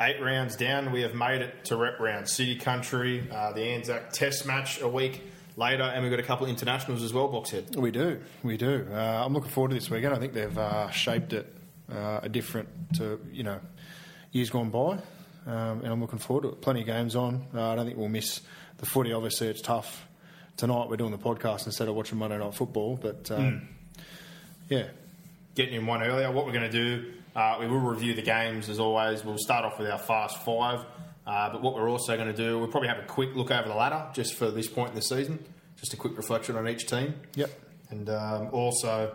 Eight rounds down, we have made it to rep round. City Country, uh, the Anzac Test match a week later, and we've got a couple of internationals as well, Boxhead. We do, we do. Uh, I'm looking forward to this weekend. I think they've uh, shaped it uh, a different to you know years gone by, um, and I'm looking forward to it. Plenty of games on. Uh, I don't think we'll miss the footy. Obviously, it's tough. Tonight we're doing the podcast instead of watching Monday Night Football, but um, yeah, Getting in one earlier, what we're going to do, uh, we will review the games as always. We'll start off with our fast five, uh, but what we're also going to do, we'll probably have a quick look over the ladder just for this point in the season, just a quick reflection on each team. Yep. And um, also,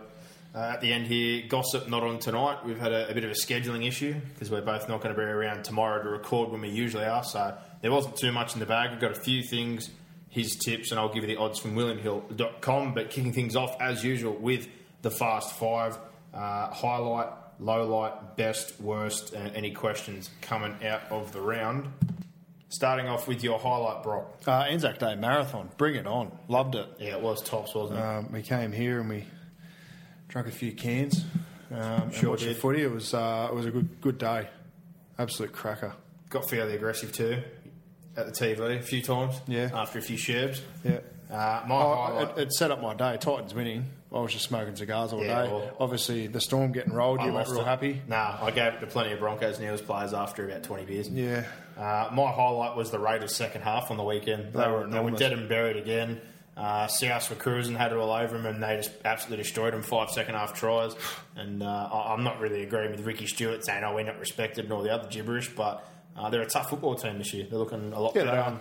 uh, at the end here, gossip not on tonight. We've had a, a bit of a scheduling issue because we're both not going to be around tomorrow to record when we usually are. So there wasn't too much in the bag. We've got a few things, his tips, and I'll give you the odds from williamhill.com. But kicking things off as usual with the fast five uh, highlight, low light, best, worst, and any questions coming out of the round. Starting off with your highlight, Brock. uh, Anzac Day marathon. Bring it on. Loved it. Yeah, it was tops, wasn't it? Um, we came here and we drank a few cans. Um, Sure watched did. footy. It was uh, it was a good good day. Absolute cracker. Got fairly aggressive too at the TV a few times. Yeah. After a few sherbs. Yeah. Uh, my Oh, highlight. it, it set up my day. Titans winning. I was just smoking cigars all Yeah, day. well- Obviously, the storm getting rolled. I You weren't real it. happy. Nah, I gave it to plenty of Broncos News players after about 20 beers. Yeah. Uh, my highlight was the Raiders' second half on the weekend. They, They were, they were dead and buried again. Uh, South were cruising, had it all over them, and they just absolutely destroyed them. Five second half tries. And uh, I- I'm not really agreeing with Ricky Stuart saying, oh, we're not respected and all the other gibberish, but uh, they're a tough football team this year. They're looking a lot Yeah, they better.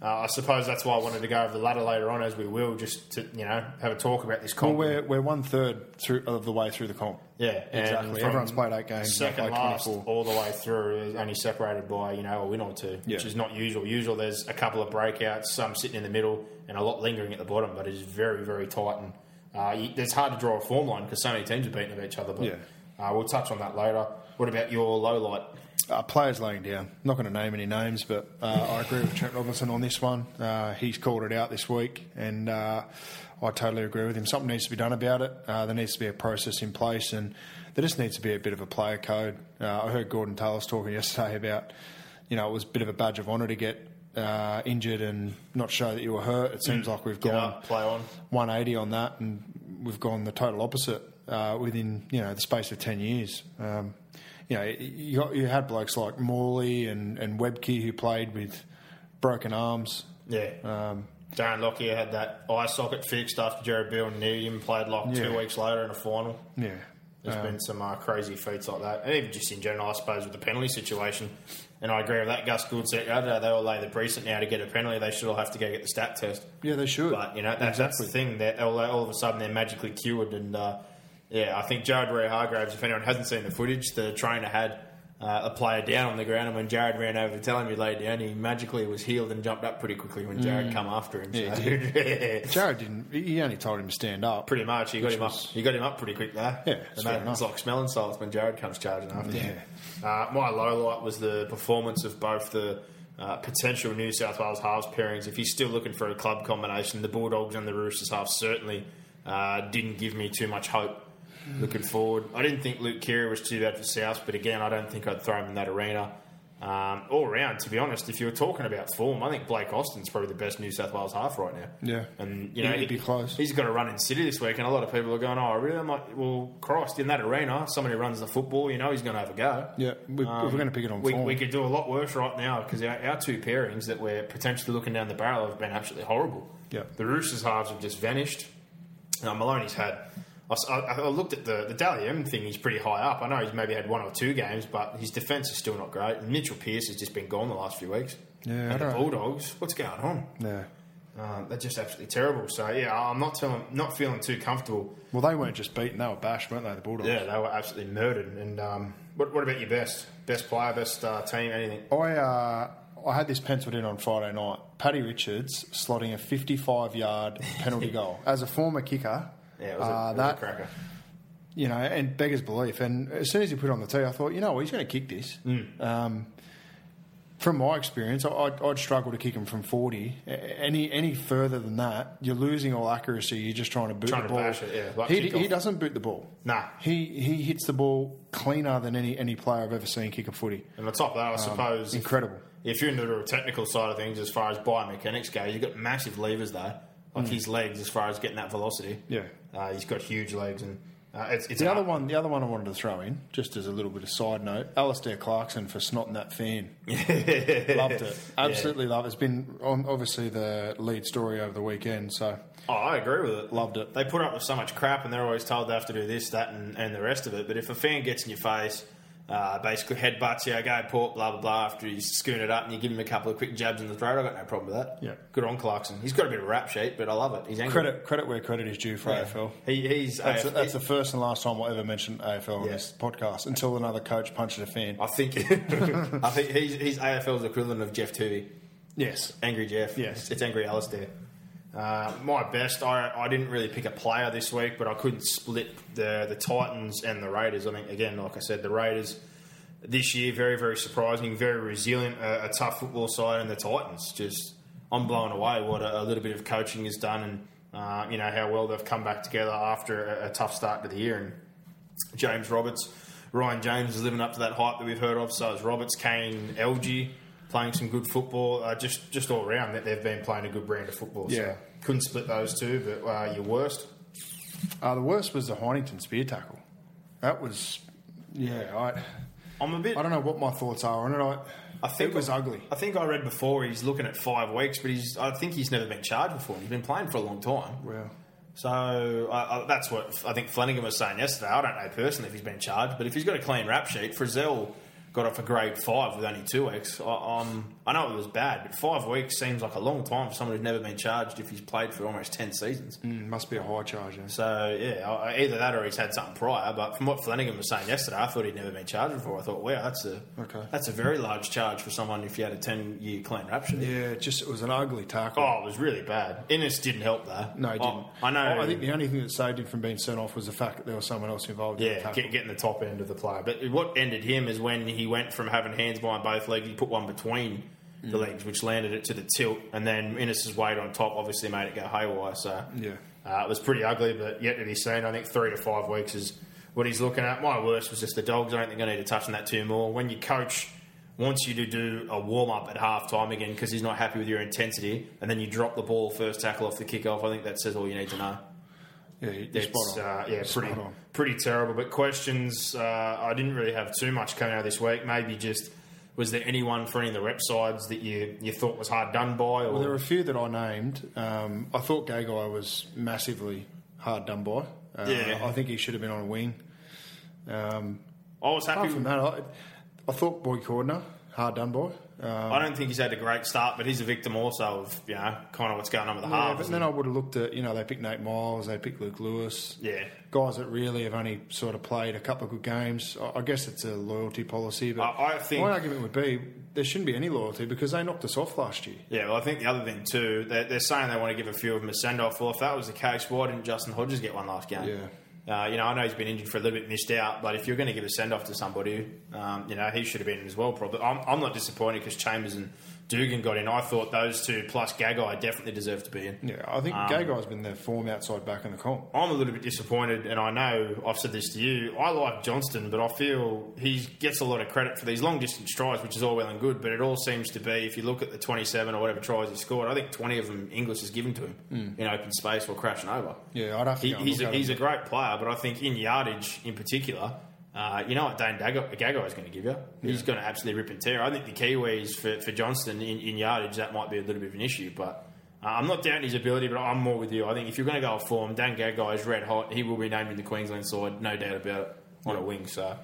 Uh, I suppose that's why I wanted to go over the ladder later on, as we will, just to you know have a talk about this Well, comp. we're, we're one third through of the way through the comp. Yeah, exactly. Everyone's played eight games. Second last 24. all the way through is only separated by you know a win or two, Yeah. which is not usual. Usual there's a couple of breakouts, some sitting in the middle, and a lot lingering at the bottom. But it is very very tight, and uh, you, it's hard to draw a form line because so many teams are beating of each other. But Yeah. uh, we'll touch on that later. What about your low light? Uh, players laying down. Not going to name any names, but uh, I agree with Trent Robinson on this one. Uh, he's called it out this week, and uh, I totally agree with him. Something needs to be done about it. Uh, there needs to be a process in place, and there just needs to be a bit of a player code. Uh, I heard Gorden Tallis talking yesterday about, you know, it was a bit of a badge of honour to get uh, injured and not show that you were hurt. It seems like we've Get gone up, play on. 180 on that, and we've gone the total opposite uh, within you know the space of 10 years. Um, you know, you, got, you had blokes like Morley and, and Webcke who played with broken arms. Yeah. Um, Darren Lockyer had that eye socket fixed after Jared Beale needed him. Played like two weeks later in a final. yeah, There's been some uh, crazy feats like that, and even just in general, I suppose, with the penalty situation. And I agree with that. Gus Gould said the other day they all lay the precinct now to get a penalty. They should all have to go get the stat test. yeah, they should. But you know that, that's the thing that all, all of a sudden they're magically cured. And uh, yeah, I think Jared Waerea-Hargreaves. If anyone hasn't seen the footage, the trainer had uh, a player down on the ground, and when Jared ran over to tell him he laid down, he magically was healed and jumped up pretty quickly when Jared come after him. Yeah, so, he Jared didn't. He only told him to stand up. Pretty much, he got him up. He got him up pretty quick there. Yeah, and that, it's like smelling salts when Jared comes charging after. Yeah. him. Uh, my low light was the performance of both the uh, potential New South Wales halves pairings. If you're still looking for a club combination, the Bulldogs and the Roosters halves certainly uh, didn't give me too much hope looking forward. I didn't think Luke Keary was too bad for South, but again, I don't think I'd throw him in that arena. Um, all around, to be honest, if you were talking about form, I think Blake Austin's probably the best New South Wales half right now. Yeah. and you know He'd be close. He's got a run in City this week, and a lot of people are going, "Oh, really?" I'm like, "Well, Christ, in that arena, somebody runs the football, you know, he's going to have a go." Yeah, we, if we're going to pick it on Um, we, we could do a lot worse right now because our, our two pairings that we're potentially looking down the barrel have been absolutely horrible. Yeah. The Roosters halves have just vanished. Uh, Maloney's had. I, I- looked at the the Dally M thing. He's pretty high up. I know he's maybe had one or two games, but his defence is still not great. And Mitchell Pearce has just been gone the last few weeks. Yeah, and the Bulldogs. What's going on? yeah. Um, they're just absolutely terrible. So yeah, I'm not telling, not feeling too comfortable. Well, they weren't just beaten; they were bashed, weren't they? The Bulldogs. Yeah, they were absolutely murdered. And um, what, what about your best best player, best uh, team, anything? I uh, I had this penciled in on Friday night. Paddy Richards slotting a 55-yard penalty goal as a former kicker. Yeah, it was a, uh, it was a that cracker. you know, and beggars belief. And as soon as he put it on the tee, I thought, you know, what, he's going to kick this. Mm. Um, from my experience, I- I'd, I'd struggle to kick him from 40. Any any further than that, you're losing all accuracy. You're just trying to boot Trying the to ball. it, yeah, like he, he doesn't boot the ball. Nah. He he hits the ball cleaner than any, any player I've ever seen kick a footy. And on top of that, I suppose if- incredible. If, you're into the technical side of things, as far as biomechanics go, you've got massive levers there, like his legs, as far as getting that velocity. Yeah. Uh, he's got huge legs, and uh, it's, it's The other one, the other one I wanted to throw in, just as a little bit of side note, Alastair Clarkson for snotting that fan. loved it, absolutely loved it. It's been on, obviously the lead story over the weekend, so Oh, I agree with it. Loved it. They put up with so much crap, and they're always told they have to do this, that, and, and the rest of it. But if a fan gets in your face, uh, basically headbutts you, go port, blah blah blah, after you scoon it up and you give him a couple of quick jabs in the throat, I've got no problem with that. Yeah. good on Clarkson. He's got a bit of a rap sheet, but I love it. He's angry. credit credit where credit is due for Yeah. AFL. He, he's That's, AF that's the first and last time I'll ever mention AFL on Yeah. this podcast until another coach punches a fan. I think I think he's, he's AFL's equivalent of Geoff Toovey. Yes. Angry Jeff. Yes. It's, it's Angry Alastair. Uh, my best, I, I didn't really pick a player this week, but I couldn't split the, the Titans and the Raiders. I think, again, like I said, the Raiders this year, very, very surprising, very resilient, a, a tough football side, and the Titans just, I'm blown away what a, a little bit of coaching has done and, uh, you know, how well they've come back together after a, a tough start to the year. And James Roberts, Ryan James is living up to that hype that we've heard of. So is Roberts, Kane, LG playing some good football. Uh, just just all around that they've been playing a good brand of football. Yeah. Couldn't split those two, but uh, your worst. Uh, the worst was the Heighington spear tackle. That was, yeah, I, I'm a bit. I don't know what my thoughts are on it. I, I think it was ugly. I think I read before he's looking at five weeks, but he's. I think he's never been charged before. He's been playing for a long time. Well, So uh, uh, that's what I think Flanagan was saying yesterday. I don't know personally if he's been charged, but if he's got a clean rap sheet, Frizell got off a grade five with only two weeks. I, um, I know it was bad, but five weeks seems like a long time for someone who's never been charged if he's played for almost ten seasons. mm, must be a high charge. Yeah. So yeah, I- either that or he's had something prior. But from what Flanagan was saying yesterday, I thought he'd never been charged before. I thought, wow, that's a Okay. that's a very large charge for someone if you had a ten year clean rap sheet. Yeah, just it was an ugly tackle. Oh, it was really bad. Ennis didn't help there. No, he didn't. I know. I think the only thing that saved him from being sent off was the fact that there was someone else involved. in the Yeah, get, getting the top end of the player. But what ended him is when he went from having hands behind both legs, he put one between Mm. the legs, which landed it to the tilt, and then Ennis's weight on top obviously made it go haywire. So Yeah. uh, it was pretty ugly, but yet to be seen. I think three to five weeks is what he's looking at. My worst was just the dogs. I don't think I need to touch on that too more. When your coach wants you to do a warm up at half time again because he's not happy with your intensity, and then you drop the ball first tackle off the kickoff, I think that says all you need to know. Yeah, you're It's, spot on. Uh, yeah, Spot pretty on. pretty terrible. But questions, uh, I didn't really have too much coming out this week. Maybe just was there anyone for any of the rep sides that you, you thought was hard done by? Or Well, there were a few that I named. Um, I thought Gagai was massively hard done by. Uh, Yeah. I think he should have been on a wing. Um, I was happy. apart from that, I, I thought Boyd Cordner hard done by. Um, I don't think he's had a great start, but he's a victim also of you know kind of what's going on with the yeah, halves. but then I would have looked at you know they picked Nate Myles, they picked Luke Lewis. Yeah. guys that really have only sort of played a couple of good games. I I guess it's a loyalty policy, but I- I think- my argument would be there shouldn't be any loyalty because they knocked us off last year. Yeah, well, I think the other thing too, they're, they're saying they want to give a few of them a send off. Well, if that was the case, why didn't Justin Hodges get one last game? Yeah. Uh, you know, I know he's been injured for a little bit, missed out, but if you're going to give a send off to somebody, um, you know, he should have been as well. Probably, I'm, I'm not disappointed because Chambers and Dugan got in. I thought those two plus Gagai definitely deserve to be in. Yeah, I think Um, Gagai's been their form outside back in the comp. I'm a little bit disappointed, and I know I've said this to you. I like Johnston, but I feel he gets a lot of credit for these long distance tries, which is all well and good. But it all seems to be, if you look at the 27 or whatever tries he scored, I think 20 of them Inglis has given to him in open space or crashing over. Yeah, I'd have to He, go he's a, he's a great player, but I think in yardage in particular, uh, you know what Dane Gagai is going to give you? He's going to absolutely rip and tear. I think the Kiwis for, for Johnston in, in yardage, that might be a little bit of an issue, but uh, I'm not doubting his ability, but I'm more with you. I think if you're going to go off form, Dan Gagai is red hot. He will be named in the Queensland side, no doubt about it, on a wing. So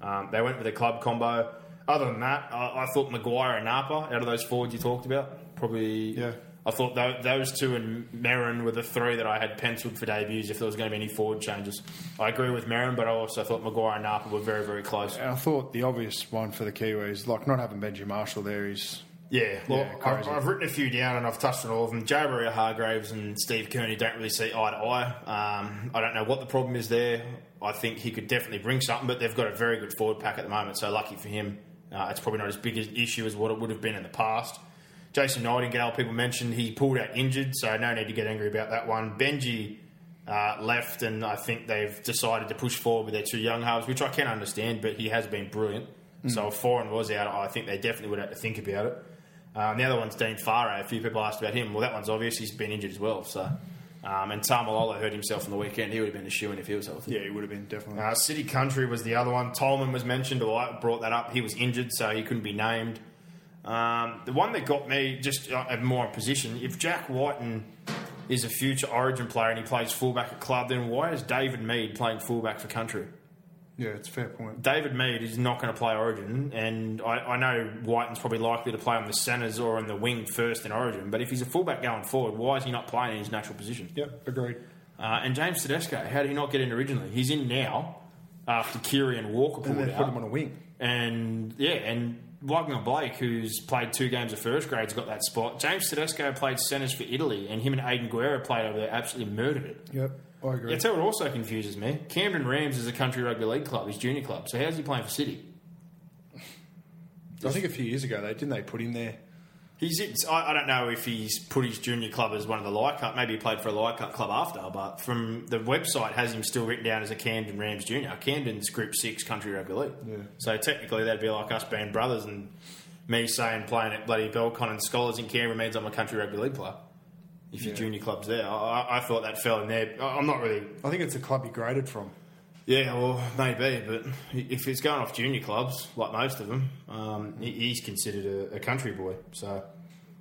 um, they went with a club combo. Other than that, I, I thought McGuire and Napa, out of those forwards you talked about, probably. Yeah. I thought tho- those two and Merrin were the three that I had penciled for debuts if there was going to be any forward changes. I agree with Merrin, but I also thought McGuire and Napa were very, very close. And I thought the obvious one for the Kiwis, like not having Benji Marshall there, is Yeah, well, Yeah, I've. I've written a few down and I've touched on all of them. Waerea-Hargreaves and Steve Kearney don't really see eye to eye. Um, I don't know what the problem is there. I think he could definitely bring something, but they've got a very good forward pack at the moment, so lucky for him. Uh, it's probably not as big an issue as what it would have been in the past. Jason Nightingale, people mentioned he pulled out injured, so no need to get angry about that one. Benji uh, left, and I think they've decided to push forward with their two young halves, which I can understand, but he has been brilliant. So if Foran was out, I think they definitely would have to think about it. Um, the other one's Dean Farah. A few people asked about him. Well, that one's obvious. He's been injured as well. So, um, and Taumalolo hurt himself on the weekend. He would have been a shoe in if he was healthy. yeah, he would have been definitely. Uh, City Country was the other one. Tolman was mentioned, or I brought that up. He was injured, so he couldn't be named. Um, the one that got me just uh, more in position, if Jack Whiten is a future Origin player and he plays fullback at club, then why is David Mead playing fullback for Country? yeah, it's a fair point. David Mead is not going to play Origin, and I, I know Whiten's probably likely to play on the centres or on the wing first in Origin. But if he's a fullback going forward, why is he not playing in his natural position? Yep, agreed. Uh, and James Tedesco, how did he not get in originally? He's in now after Keary and Walker And pulled then out. put him on a wing. And yeah, and Waqa Blake, who's played two games of first grades, got that spot. James Tedesco played centres for Italy, and him and Aidan Guerra played over there, absolutely murdered it. Yep, I agree. Yeah, tell what also confuses me. Camden Rams is a country rugby league club, his junior club. So how's he playing for City? I think a few years ago, they didn't they put him there. He's. I, I don't know if he's put his junior club as one of the Leichhardt. Maybe he played for a Leichhardt club after, but from the website has him still written down as a Camden Rams junior. Camden's Group Six country rugby league. Yeah. So technically, that'd be like us being brothers and me saying playing at bloody Belcon and Scholars in Canberra means I'm a country rugby league player. If your Yeah. junior club's there, I, I- thought that fell in there. I- I'm not really I think it's the club you graded from. Yeah, well, maybe, but if it's going off junior clubs, like most of them, um, he's considered a, a country boy. So,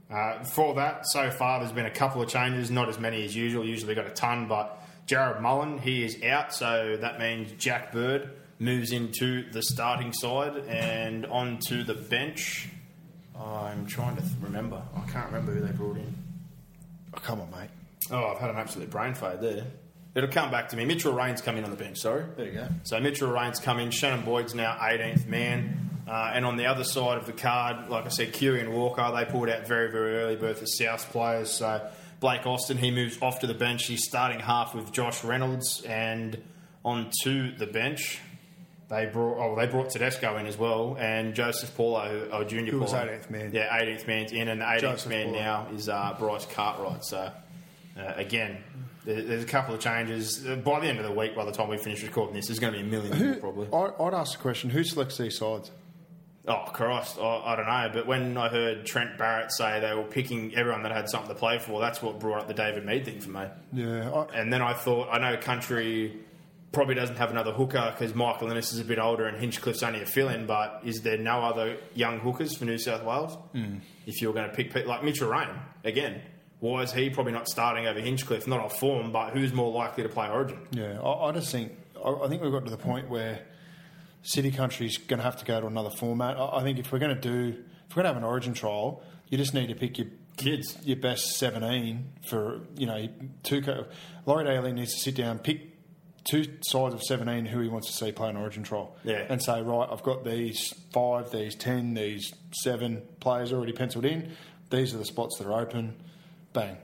uh, for that, so far there's been a couple of changes, not as many as usual. Usually got a ton, but Jarrod Mullen, he is out, so that means Jack Bird moves into the starting side and onto the bench. I'm trying to th- remember. I can't remember who they brought in. Oh, come on, mate. Oh, I've had an absolute brain fade there. It'll come back to me. Mitchell Rein's come in on the bench, sorry. There you go. So Mitchell Rein's come in. Shannon Boyd's now 18th man. Uh, and on the other side of the card, like I said, Kieran Walker, they pulled out very, very early, both as South players. So Blake Austin, he moves off to the bench. He's starting half with Josh Reynolds and onto the bench. They brought oh they brought Tedesco in as well and Joseph Paulo, junior Who was 18th man. Yeah, 18th man's in and the 18th man Paulo. now is uh, Bryce Cartwright. So uh, again, there's a couple of changes. Uh, By the end of the week, by the time we finish recording this, there's going to be a million more probably. I, I'd ask the question: Who selects these sides? Oh Christ, I, I don't know. But when I heard Trent Barrett say they were picking everyone that had something to play for, that's what brought up the David Mead thing for me. Yeah, I, And then I thought, I know Country probably doesn't have another hooker because Michael Ennis is a bit older and Hinchcliffe's only a fill-in. But is there no other young hookers for New South Wales? Mm. If you're going to pick people like Mitchell Rein again, why is he probably not starting over Hinchcliffe? Not off form, but who's more likely to play Origin? yeah. I, I just think I, I think we've got to the point where City Country's going to have to go to another format. I, I think if we're going to do, if we're going to have an Origin trial, you just need to pick your Kids. your best seventeen for you know two. Co- Laurie Daley needs to sit down, pick two sides of seventeen who he wants to see play an Origin trial, Yeah. and say right, I've got these five, these ten, these seven players already penciled in. These are the spots that are open. Bang.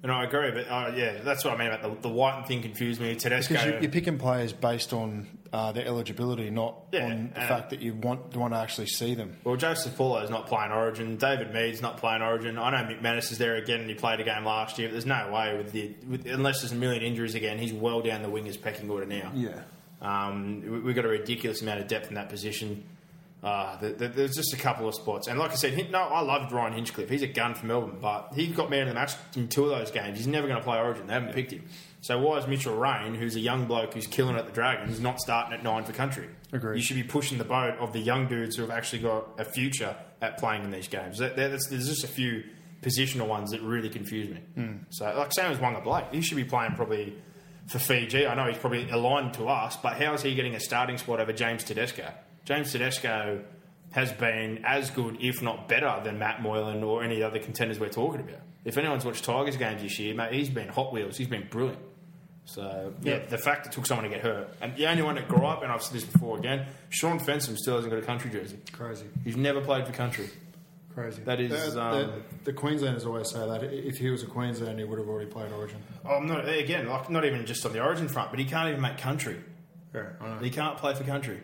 And I agree, but uh, yeah, that's what I mean about the, the Whiten thing confused me. Tedesco. Because you, you're picking players based on uh, their eligibility, not Yeah, on the fact that you want want to actually see them. Well, Joseph Paulo's not playing Origin. David Mead's not playing Origin. I know Mick McManus is there again, and he played a game last year. But there's no way with the with, unless there's a million injuries again. He's well down the wingers pecking order now. Yeah. Um, we- we've got a ridiculous amount of depth in that position. Uh, th th there's just a couple of spots, and like I said, Hin- no, I loved Ryan Hinchcliffe. He's a gun for Melbourne, but he got man of the match in two of those games. He's never going to play Origin. They haven't picked him. So why is Mitchell Rein, who's a young bloke who's killing it at the Dragons, not starting at nine for country? Agreed. You should be pushing the boat of the young dudes who have actually got a future at playing in these games. That, that's, there's just a few positional ones that really confuse me. So, like same as Waqa Blake, he should be playing probably for Fiji. I know he's probably aligned to us, but how is he getting a starting spot over James Tedesco? James Tedesco has been as good, if not better, than Matt Moylan or any other contenders we're talking about. If anyone's watched Tigers games this year, mate, he's been hot wheels. He's been brilliant. So yeah, the fact it took someone to get hurt, and the only one that grew up, and I've said this before again, Shaun Fensom still hasn't got a country jersey. Crazy. He's never played for country. Crazy. That is, The, um, the, the Queenslanders always say that if he was a Queenslander, he would have already played Origin. Oh, I'm not again, like not even just on the Origin front, but he can't even make country. Yeah, I know. He can't play for country.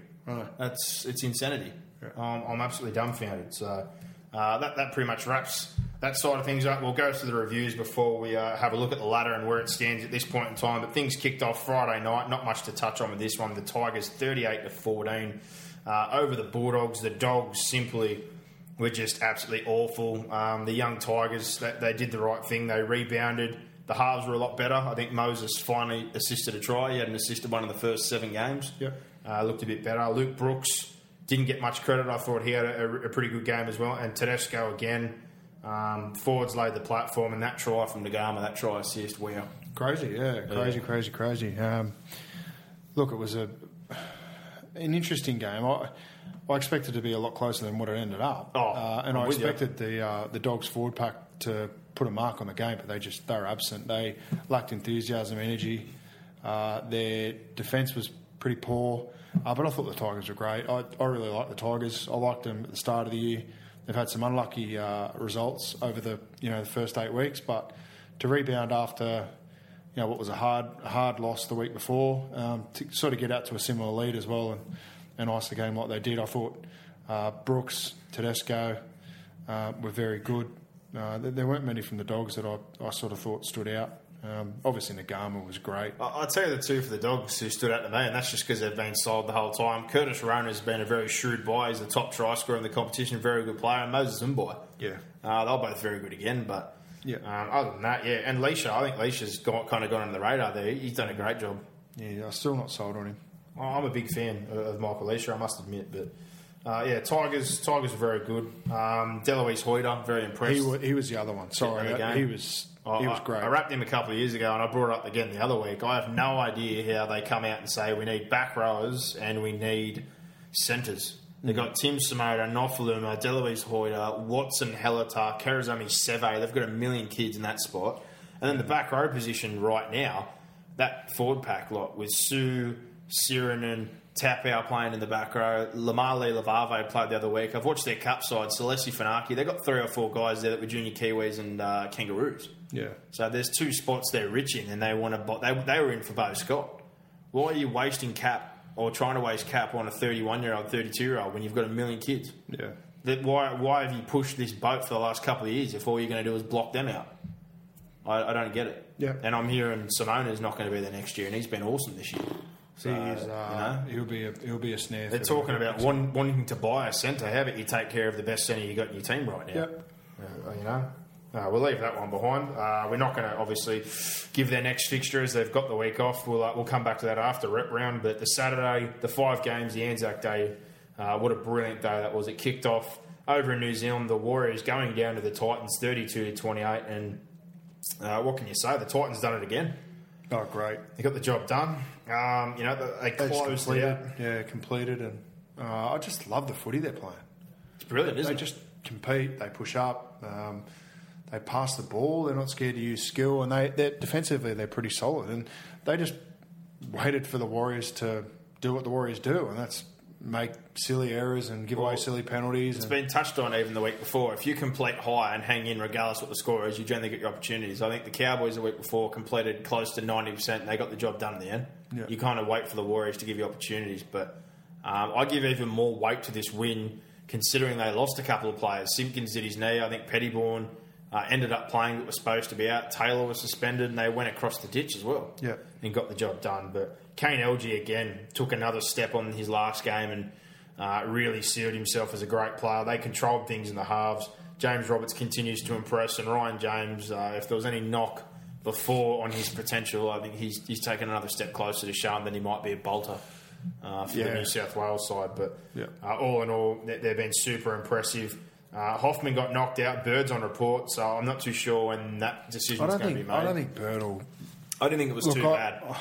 That's it's insanity. Yeah. Um, I'm absolutely dumbfounded. So uh, that that pretty much wraps that side of things up. We'll go through the reviews before we uh, have a look at the ladder and where it stands at this point in time. But things kicked off Friday night. Not much to touch on with this one. The Tigers 38 to 14 uh, over the Bulldogs. The Dogs simply were just absolutely awful. Um, the young Tigers they, they did the right thing. They rebounded. The halves were a lot better. I think Moses finally assisted a try. He hadn't assisted one of the first seven games. Yep. Uh, looked a bit better. Luke Brooks didn't get much credit. I thought he had a, a pretty good game as well. And Tedesco again. Um, forwards laid the platform, and that try from Naiqama, that try assist, wow. Crazy, yeah, crazy, crazy, crazy. Um, look, it was a an interesting game. I, I expected it to be a lot closer than what it ended up, Oh, uh, and I'm I with you. expected the uh, the dogs forward pack to put a mark on the game, but they just they were absent. They lacked enthusiasm, energy. Uh, their defence was pretty poor, uh, but I thought the Tigers were great. I, I really like the Tigers. I liked them at the start of the year. They've had some unlucky uh, results over the you know the first eight weeks, but to rebound after you know what was a hard hard loss the week before um, to sort of get out to a similar lead as well and, and ice the game like they did. I thought uh, Brooks, Tedesco uh, were very good. Uh, there, there weren't many from the Dogs that I, I sort of thought stood out. Um, obviously, Naiqama was great. I'd say the two for the Dogs who stood out to me, and that's just because they've been sold the whole time. Curtis Rona has been a very shrewd buy. He's the top try scorer in the competition, very good player. And Moses Mbye. Yeah. Uh, they're both very good again, but Yeah. um, other than that, yeah. And Lichaa, I think Lichaa's got, kind of gone under the radar there. He's done a great job. Yeah, I'm still not sold on him. I'm a big fan of, of Michael Lichaa, I must admit, but. Uh, yeah, Tigers. Tigers are very good. Um, Delouise Hoeter, very impressed. He, wa- he was the other one. Sorry, that- he was he was great. I wrapped him a couple of years ago, and I brought it up again the other week. I have no idea how they come out and say we need back rowers and we need centres. They've got Tim Simona, Nofoaluma, Delouise Hoeter, Watson, Hellitar, Karazami Seve. They've got a million kids in that spot. And then the back row position right now, that forward pack lot with Sue, Sironen, Tapau playing in the back row, Lamali Lavave played the other week. I've watched their cup side, Celeste Fanaki. They've got three or four guys there that were junior Kiwis and uh, Kangaroos. yeah. So there's two spots they're rich in, and they want to. They they were in for Beau Scott. Why are you wasting cap or trying to waste cap on a 31 year old, 32 year old when you've got a million kids? Yeah. That why why have you pushed this boat for the last couple of years if all you're going to do is block them out? I, I don't get it. Yeah. And I'm hearing Simona's not going to be there next year, and he's been awesome this year. So, uh, you know, he'll be a he'll be a snare. they're talking about one, wanting to buy a centre. How about you take care of the best centre you got in your team right now? Yep. Uh, you know, uh, we'll leave that one behind. Uh, we're not going to obviously give their next fixture as they've got the week off. We'll uh, we'll come back to that after rep round. But the Saturday, the five games, the Anzac Day, uh, what a brilliant day that was! It kicked off over in New Zealand. The Warriors going down to the Titans, thirty-two to twenty-eight, and uh, what can you say? The Titans done it again. Oh, great. They got the job done. Um, you know, they They closed it completed, out. yeah, completed, and uh, I just love the footy they're playing. It's brilliant, isn't they it? just compete. They push up. Um, they pass the ball. They're not scared to use skill, and they they're, defensively they're pretty solid. And they just waited for the Warriors to do what the Warriors do, and that's make silly errors and give away silly penalties. It's and- been touched on even the week before. If you complete high and hang in regardless what the score is, you generally get your opportunities. I think the Cowboys the week before completed close to 90% and they got the job done in the end. Yeah. You kind of wait for the Warriors to give you opportunities. But um, I give even more weight to this win considering they lost a couple of players. Simpkins did his knee. I think Pettyborn uh, ended up playing but was supposed to be out. Taylor was suspended and they went across the ditch as well Yeah. and got the job done. But Kane Elgey again took another step on his last game and uh, really sealed himself as a great player. They controlled things in the halves. James Roberts continues to impress, and Ryan James, uh, if there was any knock before on his potential, I think he's, he's taken another step closer to showing that he might be a bolter. Uh, for Yeah. the New South Wales side, but Yeah. uh, all in all, they've been super impressive. Uh, Hoffman got knocked out. Birds on report, so I'm not too sure when that I decision's don't going to be think made. I don't think Bird will. I didn't think it was Look, too I- bad.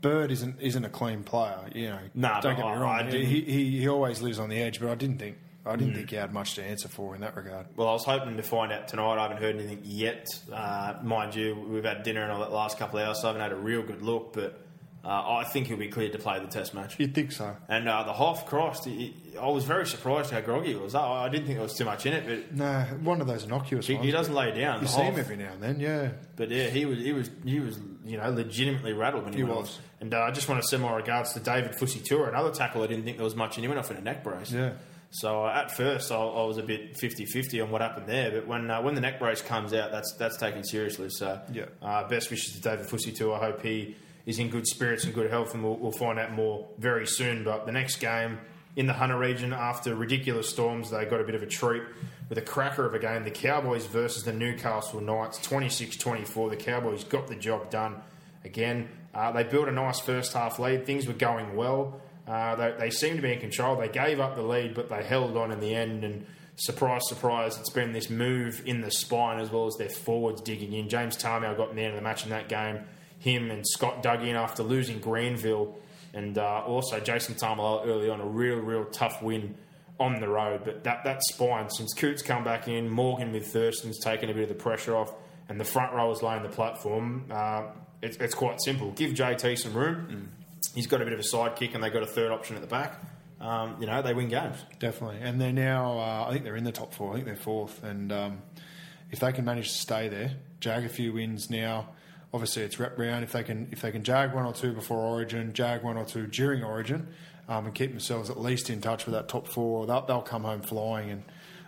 Bird isn't isn't a clean player. You know, Nah, don't but get me I- wrong. I he, he he always lives on the edge, but I didn't think I didn't think he had much to answer for in that regard. Well, I was hoping to find out tonight. I haven't heard anything yet. Uh, mind you, we've had dinner and all that last couple of hours, so I haven't had a real good look. But uh, I think he'll be cleared to play the Test match. You'd think so. And uh, the half crossed, He, I was very surprised how groggy it was. I, I didn't think there was too much in it, but No, one of those innocuous he, ones. he doesn't lay down. You see him every now and then, yeah. But yeah, he was he was he was you know legitimately rattled when he, He was. off. And uh, I just want to send my regards to David Fusitu'a, another tackle. I didn't think there was much, in. he went off in a neck brace. Yeah. So uh, at first, I, I was a bit 50-50 on what happened there, but when uh, when the neck brace comes out, that's that's taken seriously. So Yeah. uh, best wishes to David Fusitu'a. I hope he is in good spirits and good health, and we'll, we'll find out more very soon. But the next game in the Hunter region, after ridiculous storms, they got a bit of a treat with a cracker of a game. The Cowboys versus the Newcastle Knights, 26-24. The Cowboys got the job done again. Uh, they built a nice first half lead. Things were going well. Uh, they, they seemed to be in control. They gave up the lead, but they held on in the end. And surprise, surprise, it's been this move in the spine as well as their forwards digging in. James Tamou got in the end of the match in that game. Him and Scott dug in after losing Granville, and uh, also Jason Tarmow early on a real, real tough win on the road. But that that spine since Coote's come back in, Morgan with Thurston's taken a bit of the pressure off, and the front rowers laying the platform. Uh, it's, it's quite simple. Give JT some room. He's got a bit of a sidekick, and they've got a third option at the back. Um, you know, they win games. Definitely, and they're now. Uh, I think they're in the top four. I think they're fourth, and um, if they can manage to stay there, jag a few wins now. Obviously, it's rep round. If they can, if they can jag one or two before Origin, jag one or two during Origin, um, and keep themselves at least in touch with that top four, they'll, they'll come home flying. And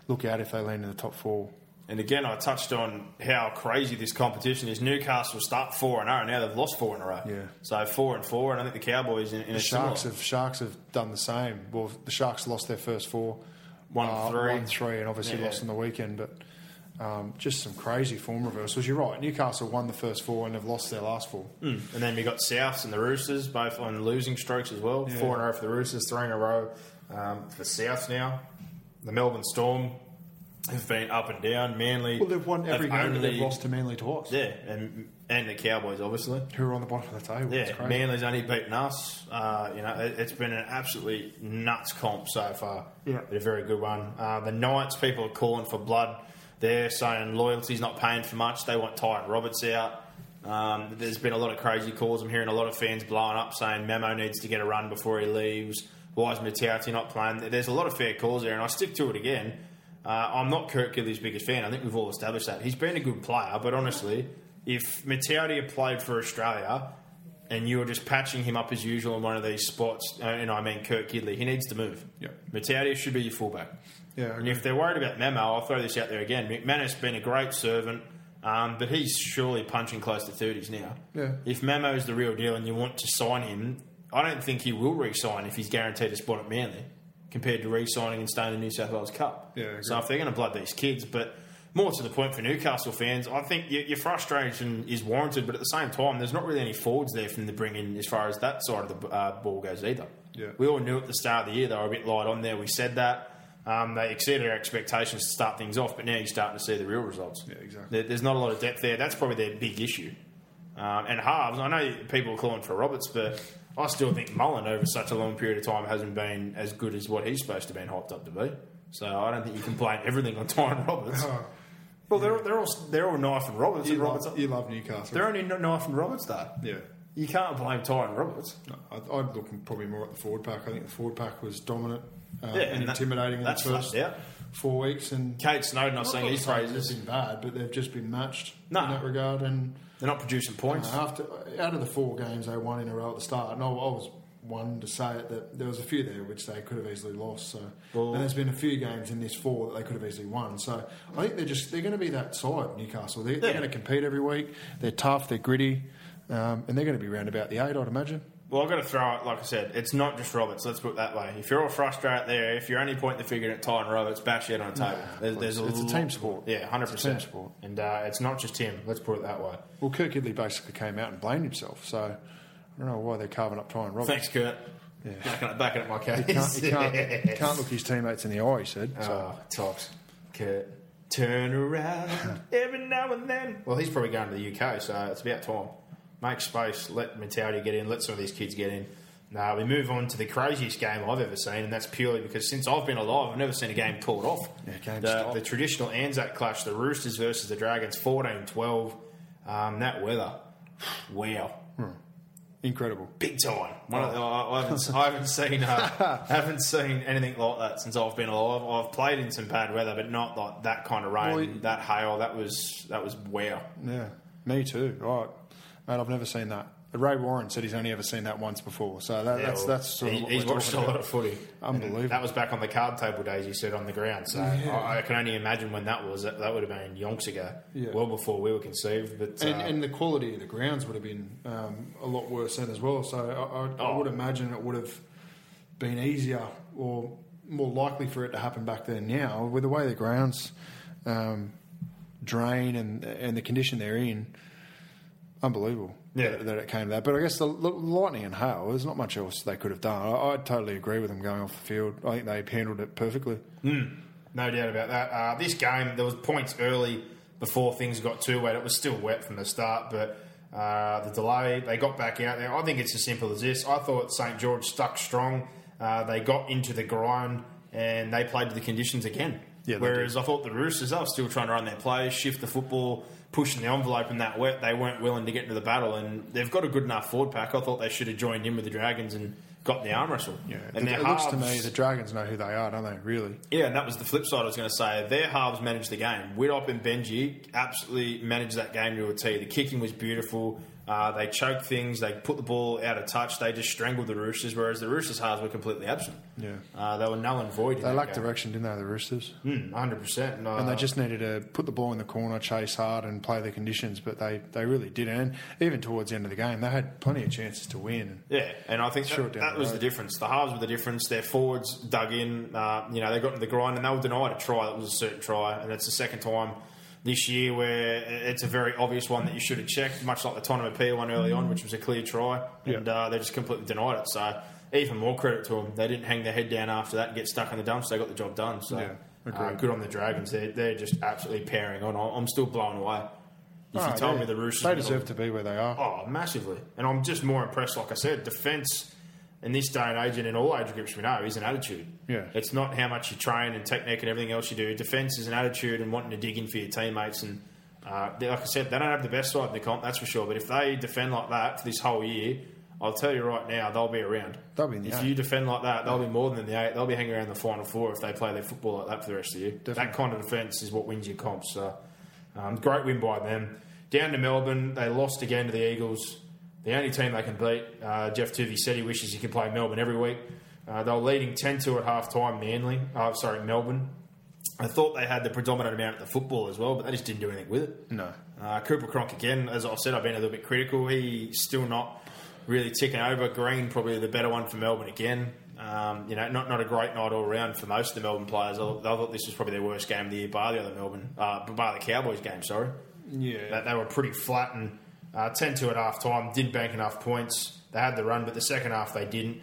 look out if they land in the top four. And again, I touched on how crazy this competition is. Newcastle start four and zero, and now they've lost four in a row. Yeah. So four and four, and I think the Cowboys in, in The a Sharks similar. have Sharks have done the same. Well, the Sharks lost their first four, One and uh, three. and obviously Yeah. lost on the weekend. But um, just some crazy form reversals. You're right. Newcastle won the first four and have lost their last four. And then we got Souths and the Roosters, both on losing strokes as well. Yeah. Four in a row for the Roosters, three in a row um, for Souths now. The Melbourne Storm have been up and down. Manly. Well, they've won every game, but they've lost to Manly twice. Yeah, and and the Cowboys, obviously. Who are on the bottom of the table? Yeah, crazy. Manly's only beaten us. Uh, you know, it, it's been an absolutely nuts comp so far. Yeah. But a very good one. Uh, the Knights, people are calling for blood. They're saying loyalty's not paying for much. They want Ty Roberts out. Um, there's been a lot of crazy calls. I'm hearing a lot of fans blowing up saying Memo needs to get a run before he leaves. Why is Mata'utia not playing? There's a lot of fair calls there, and I stick to it again. Uh, I'm not Kurt Gidley's biggest fan. I think we've all established that. He's been a good player, but honestly, if Mata'utia had played for Australia and you were just patching him up as usual in one of these spots, uh, and I mean Kurt Gidley, he needs to move. Yep. Mata'utia should be your fullback. Yeah, and if they're worried about Memo, I'll throw this out there again. McManus has been a great servant, um, but he's surely punching close to 30s now. Yeah. If Memo is the real deal and you want to sign him, I don't think he will re-sign if he's guaranteed a spot at Manly, compared to re-signing and staying in the New South Wales Cup. Yeah, so if they're going to blood these kids, but more to the point for Newcastle fans, I think your, your frustration is warranted, but at the same time, there's not really any forwards there from the bring in as far as that side of the uh, ball goes either. Yeah. We all knew at the start of the year they were a bit light on there. We said that. Um, they exceeded our expectations to start things off, but now you're starting to see the real results. Yeah, exactly. There, there's not a lot of depth there. That's probably their big issue. Um, and halves, I know people are calling for Roberts, but I still think Mullen over such a long period of time hasn't been as good as what he's supposed to be hyped up to be. So I don't think you can blame everything on Tyrone Roberts. Well, they're, they're all they're all knife and Roberts. You and Roberts love, you love Newcastle. they're only knife and Roberts though. yeah. You can't blame Tyrone Roberts. No, I'd, I'd look probably more at the forward pack. I think the forward pack was dominant uh, Yeah, and, and that- intimidating in the first four weeks. And Kade Snowden, I was Not- saying not his saying praises. They've been bad, but they've just been matched No. in that regard. And They're not producing points. uh, after out of the four games they won in a row at the start, and I, I was one to say it that there was a few there which they could have easily lost. So Well- and there's been a few games in this four that they could have easily won. So I think they're just they're going to be that side Newcastle. They're, they're going to compete every week. They're tough. They're gritty. Um, and they're going to be round about the eight, I'd imagine. Well, I've got to throw it, like I said, it's not just Roberts, let's put it that way. If you're all frustrated there, if you're only pointing the finger at Tyrone Roberts, bash head on a table. there's, there's it's a team sport. Yeah, 100%. It's a team sport. And uh, it's not just him, let's put it that way. Well, Kurt Gidley basically came out and blamed himself. So I don't know why they're carving up Tyrone Roberts. Thanks, Kurt. Backing, up, backing up my case. He can't, he, can't, can't look his teammates in the eye, he said. So. Oh, tops. Kurt. Turn around every now and then. Well, he's probably going to the UK, so it's about time. Make space, let mentality get in, let some of these kids get in. Now, we move on to the craziest game I've ever seen, and that's purely because since I've been alive, I've never seen a game called off. Yeah, the, the traditional Anzac clash, the Roosters versus the Dragons, 14 12. Um, that weather, wow. Incredible. Big time. One of the- I, I haven't, I haven't seen uh, haven't seen anything like that since I've been alive. I've played in some bad weather, but not like that kind of rain, Well, you- that hail. That was that was wow. Yeah, me too. Right, mate, I've never seen that. Ray Warren said he's only ever seen that once before. So that, that's Yeah, well, that's sort of he- what he's watched a lot of footy. Unbelievable. And that was back on the card table days. You said on the ground. So I, I can only imagine when that was. That, that would have been yonks ago, Yeah. well before we were conceived. But And, uh, and the quality of the grounds would have been um, a lot worse then as well. So I, I, I Oh. would imagine it would have been easier or more likely for it to happen back then. Now, with the way the grounds um, drain and and the condition they're in, unbelievable. Yeah. That, that it came to that. But I guess the l- lightning and hail, there's not much else they could have done. I, I totally agree with them going off the field. I think they handled it perfectly. No doubt about that. Uh, this game, there was points early before things got too wet. It was still wet from the start, but uh, the delay, they got back out there. I think it's as simple as this. I thought St George stuck strong. Uh, they got into the grind and they played to the conditions again. Yeah, Whereas I thought the Roosters, they were still trying to run their plays, shift the football, pushing the envelope in that wet. They weren't willing to get into the battle, and they've got a good enough forward pack. I thought they should have joined in with the Dragons and got the arm wrestle. Yeah, and it, their it looks to me the Dragons know who they are, don't they? Really? yeah, and that was the flip side I was going to say. Their halves managed the game. Widdop and Benji absolutely managed that game to a T. The kicking was beautiful. Uh, they choked things. They put the ball out of touch. They just strangled the Roosters, whereas the Roosters' halves were completely absent. Yeah. Uh, they were null and void. They lacked game. direction, didn't they, the Roosters? Mm, 100%. Uh, and they just needed to put the ball in the corner, chase hard, and play the conditions. But they, they really didn't. And even towards the end of the game, they had plenty of chances to win. Yeah, and I think that, that the was the difference. The halves were the difference. Their forwards dug in. Uh, you know, they got into the grind and they were denied a try that was a certain try. And that's the second time this year where it's a very obvious one that you should have checked, much like the Tottenham appeal one early on, which was a clear try. And uh, they just completely denied it. So even more credit to them. They didn't hang their head down after that and get stuck in the dumps. They got the job done. So Yeah, uh, good on the Dragons. They're, they're just absolutely powering on. I'm still blown away. If you Oh, told yeah. me the Roosters... They deserve to be where they are. Oh, massively. And I'm just more impressed, like I said, defence in this day and age and in all age groups we know is an attitude. Yeah. It's not how much you train and technique and everything else you do. Defence is an attitude and wanting to dig in for your teammates. And uh, they- like I said, they don't have the best side in the comp, that's for sure. But if they defend like that for this whole year, I'll tell you right now, they'll be around. They'll be in the if eight. you defend like that, they'll be more than the eight. They'll be hanging around the final four if they play their football like that for the rest of the year. That kind of defence is what wins your comps. So, um, great win by them. Down to Melbourne, they lost again to the Eagles. The only team they can beat. Uh, Geoff Toovey said he wishes he could play Melbourne every week. Uh, they were leading 10 2 at half time, Manly. Uh, sorry, Melbourne. I thought they had the predominant amount of the football as well, but they just didn't do anything with it. No. Uh, Cooper Cronk again, as I've said, I've been a little bit critical. He's still not really ticking over. Green probably the better one for Melbourne again. Um, you know, not not a great night all round for most of the Melbourne players. I, I thought this was probably their worst game of the year, bar the other Melbourne, uh, bar the Cowboys game. Sorry, Yeah. that they were pretty flat and uh, 10-2 at half time. Didn't bank enough points. They had the run, but the second half they didn't.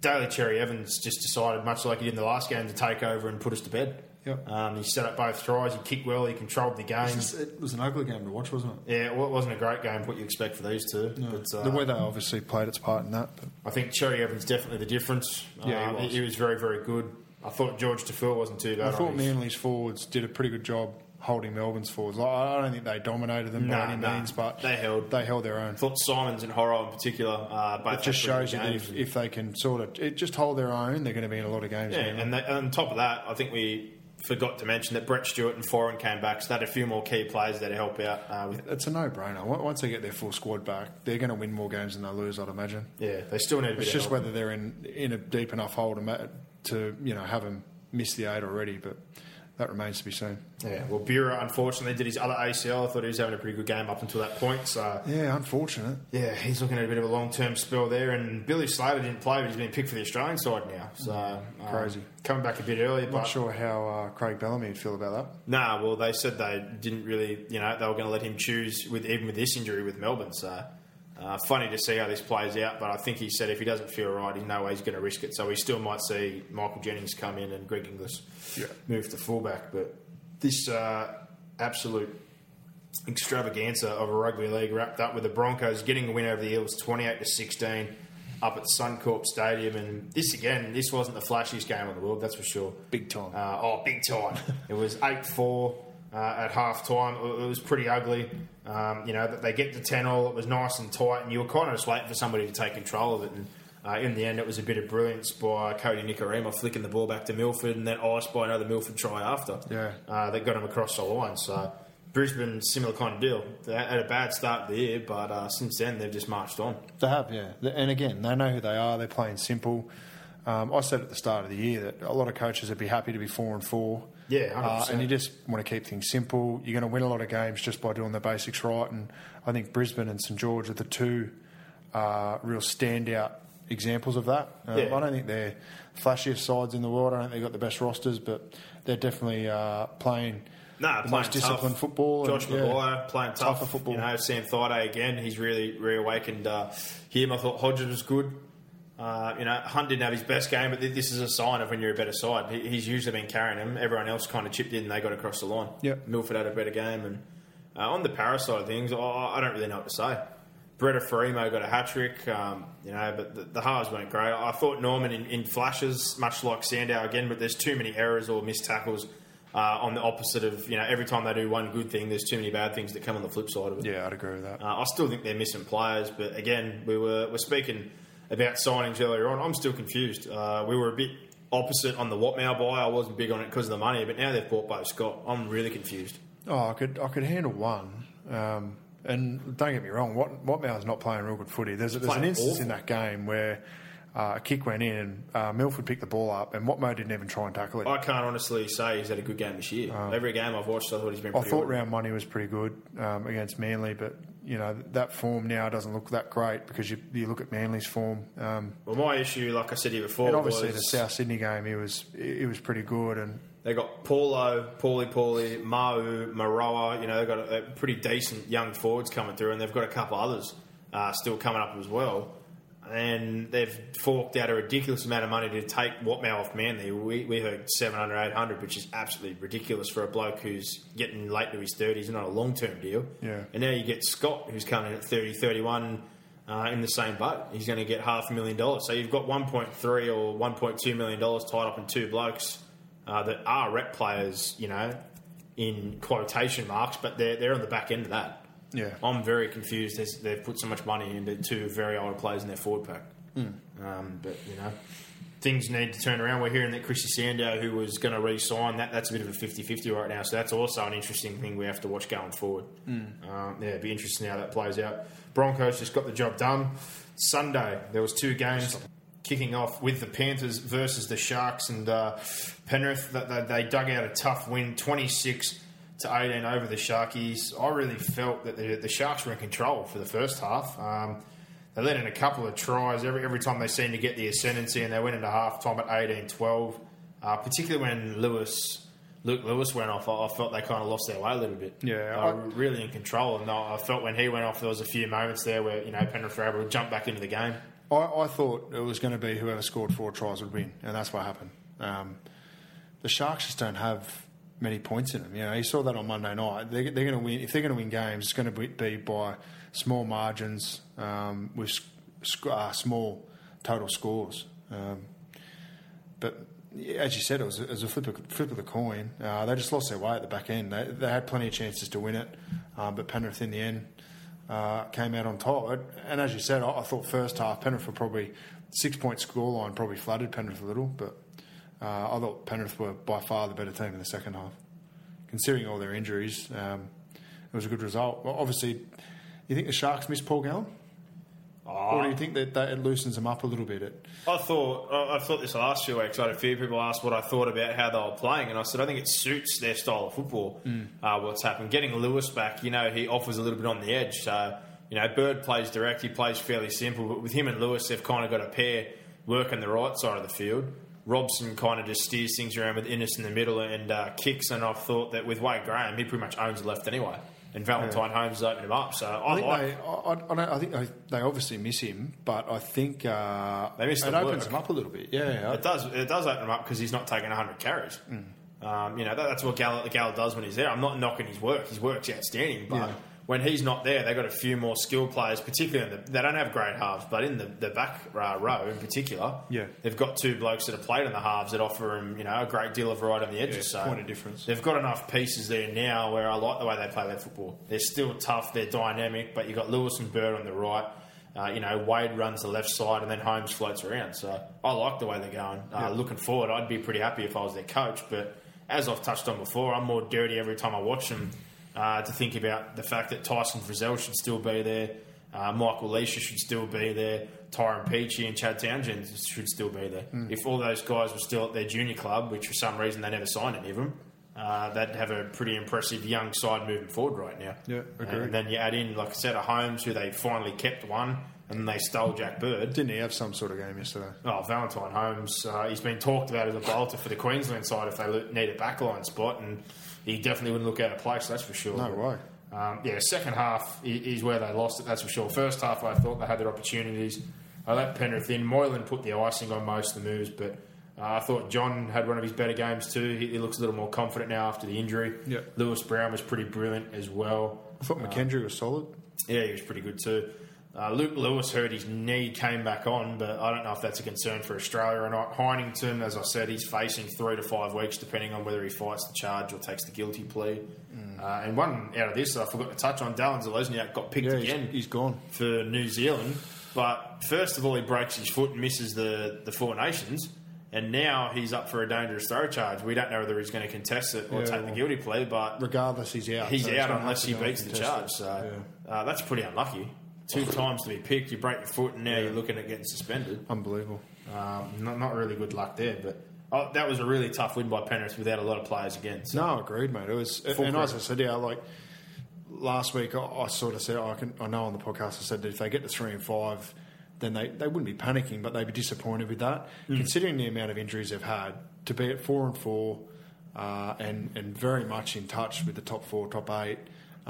Daly Cherry Evans just decided, much like he did in the last game, to take over and put us to bed. Yep. Um, he set up both tries. He kicked well. He controlled the game. It was an ugly game to watch, wasn't it? Yeah, well, it wasn't a great game. What you expect for these two, but uh, the weather obviously played its part in that. But I think Cherry Evans definitely the difference. Yeah, he Um, was. he was very, very good. I thought Jorge Taufua wasn't too bad. I thought Manly's forwards did a pretty good job holding Melbourne's forwards. Like, I don't think they dominated them No, by any no. means, but They held. they held their own. I thought Simons and Horrell in particular uh, both It just shows you that if, if they can sort of it just hold their own, they're going to be in a lot of games. Yeah, Manly. and, they, and on top of that, I think we forgot to mention that Brett Stewart and Foran came back, so they had a few more key players there to help out. Uh, with, it's a no-brainer. Once once they get their full squad back, they're going to win more games than they lose. I'd imagine. yeah, they still need a bit It's of just help. whether they're in in a deep enough hole to to you know have them miss the eight already, but that remains to be seen. Yeah, well, Bureau unfortunately did his other ACL. I thought he was having a pretty good game up until that point. So Yeah, unfortunate. yeah, he's looking at a bit of a long term spell there. And Billy Slater didn't play, but he's been picked for the Australian side now. So um, Crazy. coming back a bit early, Not but sure how uh, Craig Bellamy would feel about that. Nah, well, they said they didn't really, you know, they were going to let him choose with even with this injury with Melbourne. So uh, funny to see how this plays out. But I think he said if he doesn't feel right, he's no way he's going to risk it. So we still might see Michael Jennings come in and Greg Inglis Yeah. move to fullback. But this uh, absolute extravaganza of a rugby league wrapped up with the Broncos getting a win over the Eels, twenty-eight to sixteen. Up at Suncorp Stadium, and this again, this wasn't the flashiest game in the world, that's for sure. Big time. Uh, oh, big time. it was 8 4 uh, at half time. It, it was pretty ugly. Um, you know, that they get to 10 all, it was nice and tight, and you were kind of just waiting for somebody to take control of it. And uh, in the end, it was a bit of brilliance by Kodi Nikorima flicking the ball back to Milford, and then iced by another Milford try after. Yeah. Uh, that got him across the line. So. Brisbane, similar kind of deal. They had a bad start to the year, but uh, since then they've just marched on. They have, yeah. And again, they know who they are. They're playing simple. Um, I said at the start of the year that a lot of coaches would be happy to be four and four. Yeah, uh, 100%. and you just want to keep things simple. You're going to win a lot of games just by doing the basics right. And I think Brisbane and St George are the two uh, real standout examples of that. Um, Yeah. I don't think they're flashiest sides in the world. I don't think they've got the best rosters, but they're definitely uh, playing Nah, the playing most disciplined tough. football. Josh and, yeah, McGuire playing tough. tougher football. You know, Sam Thaiday again. He's really reawakened uh, him. I thought Hodges was good. Uh, you know, Hunt didn't have his best game, but th- this is a sign of when you're a better side. He, he's usually been carrying him. Everyone else kind of chipped in and they got across the line. Yep. Milford had a better game. And uh, on the Paris side of things, I, I don't really know what to say. Bureta Faraimo got a hat trick, um, you know, but the, the halves weren't great. I thought Norman in, in flashes, much like Sandow again, but there's too many errors or missed tackles uh, on the opposite of, you know, every time they do one good thing, there's too many bad things that come on the flip side of it. Yeah, I'd agree with that. Uh, I still think they're missing players, but again, we were we're speaking about signings earlier on. I'm still confused. Uh, we were a bit opposite on the Watmough buy. I wasn't big on it because of the money, but now they've bought Beau Scott. I'm really confused. Oh, I could I could handle one. Um, and don't get me wrong, what Watmough's not playing real good footy. There's, there's an instance awful. in that game where uh, a kick went in and uh, Milford picked the ball up and Watmough didn't even try and tackle it. I can't honestly say he's had a good game this year. Every game I've watched, I thought he's been. I thought good. round one he was pretty good um, against Manly, but you know that form now doesn't look that great because you, you look at Manly's form. Um, Well, my issue, like I said here before, and obviously was the South Sydney game, he was he was pretty good, and They got Paulo, Paulie Paulie, Mau, Maroa. You know, they've got a, a pretty decent young forwards coming through, and they've got a couple others uh, still coming up as well. And they've forked out a ridiculous amount of money to take Watmough off Manly. We, we heard 700, 800, which is absolutely ridiculous for a bloke who's getting late to his 30s and not a long term deal. Yeah. And now you get Scott, who's coming in at 30, 31 uh, in the same boat. He's going to get half a million dollars. So you've got 1.3 or 1.2 million dollars tied up in two blokes uh, that are rep players, you know, in quotation marks, but they're, they're on the back end of that. Yeah. I'm very confused. They've put so much money into two very old players in their forward pack. Um, but, you know, things need to turn around. We're hearing that Chrissy Sandow, who was going to re sign, that, that's a bit of a 50 50 right now. So that's also an interesting thing we have to watch going forward. Um, yeah, it'd be interesting how that plays out. Broncos just got the job done. Sunday, there was two games kicking off with the Panthers versus the Sharks and uh, Penrith. That they, they dug out a tough win, 26 to 18 over the Sharkies. I really felt that the, the Sharks were in control for the first half. Um, they let in a couple of tries every every time they seemed to get the ascendancy, and they went into half time at 18-12. Uh, particularly when Lewis. Luke Lewis went off. I I felt they kind of lost their way a little bit. Yeah, I- really in control. And I I felt when he went off, there was a few moments there where you know Penrith were able to jump back into the game. I, I thought it was going to be whoever scored four tries would win, and that's what happened. Um, the Sharks just don't have many points in them. You know, you saw that on Monday night. They're, they're going to win if they're going to win games. It's going to be, by small margins with sc- sc- uh, small total scores. Um, but as you said, it was, it was a flip of, flip of the coin. Uh, they just lost their way at the back end. They, they had plenty of chances to win it, um, but Penrith in the end uh, came out on top. And as you said, I, I, thought first half Penrith were probably six point scoreline probably flooded Penrith a little, but uh, I thought Penrith were by far the better team in the second half. Considering all their injuries, um, it was a good result. Well, obviously, you think the Sharks missed Paul Gallen? Oh. Or do you think that, that it loosens them up a little bit? I thought I thought this last few weeks. I had a few people ask what I thought about how they were playing, and I said I think it suits their style of football. Mm. Uh, what's happened? Getting Lewis back, you know, he offers a little bit on the edge. So you know, Bird plays direct. He plays fairly simple, but with him and Lewis, they've kind of got a pair working the right side of the field. Robson kind of just steers things around with Ennis in the middle and uh, kicks, and I've thought that with Wade Graham, he pretty much owns the left anyway and Valentine yeah. Holmes has opened him up. So I, I think like. They, I, I, I think they, they, obviously miss him, but I think uh, they miss it opens him up a little bit. Yeah, it does. It does open him up because he's not taking 100 carries. Mm. Um, you know that, that's what Gal, Gal does when he's there. I'm not knocking his work. His work's outstanding, but. Yeah when he's not there, they've got a few more skilled players, particularly in the, they don't have great halves, but in the, the back uh, row in particular, yeah. they've got two blokes that have played in the halves that offer them, you know, a great deal of variety on the edges. Yeah, so point of difference. They've got enough pieces there now where I like the way they play their football. They're still tough, they're dynamic, but you've got Lewis and Bird on the right. Uh, you know, Wade runs the left side and then Holmes floats around. So I like the way they're going. Uh, yeah. Looking forward, I'd be pretty happy if I was their coach. But as I've touched on before, I'm more dirty every time I watch them uh, to think about the fact that Tyson Frizell should still be there, uh, Michael Lichaa should still be there, Tyrone Peachey and Chad Townsend should still be there. Mm. If all those guys were still at their junior club, which for some reason they never signed any of them, uh, they'd have a pretty impressive young side moving forward right now. Yeah, agreed. And then you add in, like I said, a Holmes who they finally kept one, and they stole Jack Bird. Didn't he have some sort of game yesterday? Oh, Valentine Holmes. Uh, he's been talked about as a bolter for the Queensland side if they need a backline spot, and he definitely wouldn't look out of place, that's for sure. No way. Um, yeah, second half is where they lost it, that's for sure. First half, I thought they had their opportunities. I let Penrith in. Moylan put the icing on most of the moves, but uh, I thought John had one of his better games too. He, he, looks a little more confident now after the injury. Yep. Lewis Brown was pretty brilliant as well. I thought McKendry uh, was solid. Yeah, he was pretty good too. Uh, Luke Lewis hurt his knee, came back on, but I don't know if that's a concern for Australia or not. Heighington, as I said, he's facing three to five weeks, depending on whether he fights the charge or takes the guilty plea. Mm. Uh, and one out of this I forgot to touch on, Dallin Zelezniak got picked yeah, again. He's, he's gone for New Zealand. But first of all, he breaks his foot and misses the, the Four Nations. And now he's up for a dangerous throw charge. We don't know whether he's going to contest it or yeah, take the guilty plea, but regardless, he's out. He's so out unless he beats the charge. So yeah. uh, that's pretty unlucky two times to be picked. You break your foot, and now you're looking at getting suspended. Unbelievable. Um, not, not really good luck there, but oh, that was a really tough win by Penrith without a lot of players again. So. No, agreed, mate. It was, and credit. as I said, yeah, like last week, I, I sort of said, I can, I know on the podcast, I said that if they get to three and five, then they, they wouldn't be panicking, but they'd be disappointed with that. Mm. Considering the amount of injuries they've had, to be at four and four, uh, and and very much in touch with the top four, top eight.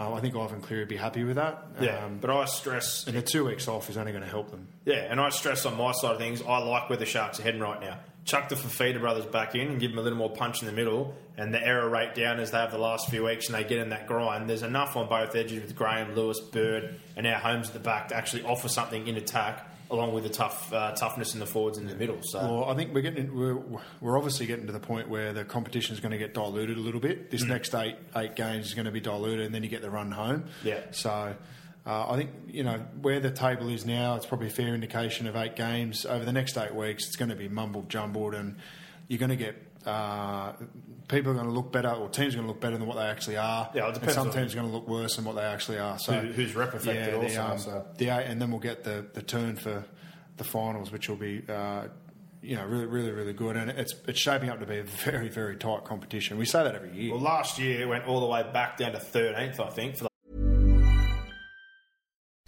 Uh, I think Ivan Cleary would be happy with that. Yeah, um, but I stress. And the two weeks off is only going to help them. Yeah, and I stress on my side of things, I like where the Sharks are heading right now. Chuck the Fifita brothers back in and give them a little more punch in the middle, and the error rate down as they have the last few weeks, and they get in that grind. There's enough on both edges with Graham, Lewis, Bird, and our Holmes at the back to actually offer something in attack along with the tough uh, toughness in the forwards in the middle. So, well, I think we're getting we're, we're obviously getting to the point where the competition is going to get diluted a little bit. This mm. next eight eight games is going to be diluted, and then you get the run home. Yeah. So. Uh, I think you know where the table is now. It's probably a fair indication of eight games over the next eight weeks. It's going to be mumbled jumbled, and you're going to get uh, people are going to look better, or teams are going to look better than what they actually are. Yeah, it depends. And some teams are going to look worse than what they actually are. So Who, who's rep affected yeah, also. um, so. the, and then we'll get the, the turn for the finals, which will be. Uh, you know, really, really, really good, and it's it's shaping up to be a very, very tight competition. We say that every year. Well, last year it went all the way back down to thirteenth, I think. For the-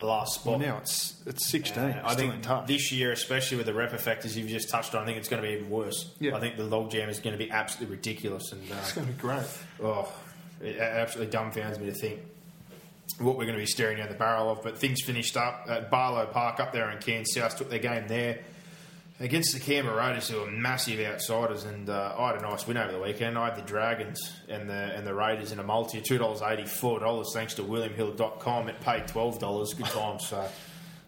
The last spot. Well, now it's it's 16. Uh, I think this year, especially with the rep effectors you've just touched on, I think it's going to be even worse. Yeah. I think the logjam is going to be absolutely ridiculous, and uh, it's going to be great. oh, it absolutely dumbfounds me to think what we're going to be staring down the barrel of. But things finished up at Barlow Park up there in Cairns. South took their game there against the Canberra Raiders, who are massive outsiders. And uh, I had a nice win over the weekend. I had the Dragons and the and the Raiders in a multi, two dollars eighty, four dollars thanks to WilliamHill.com. It paid twelve dollars. Good times. So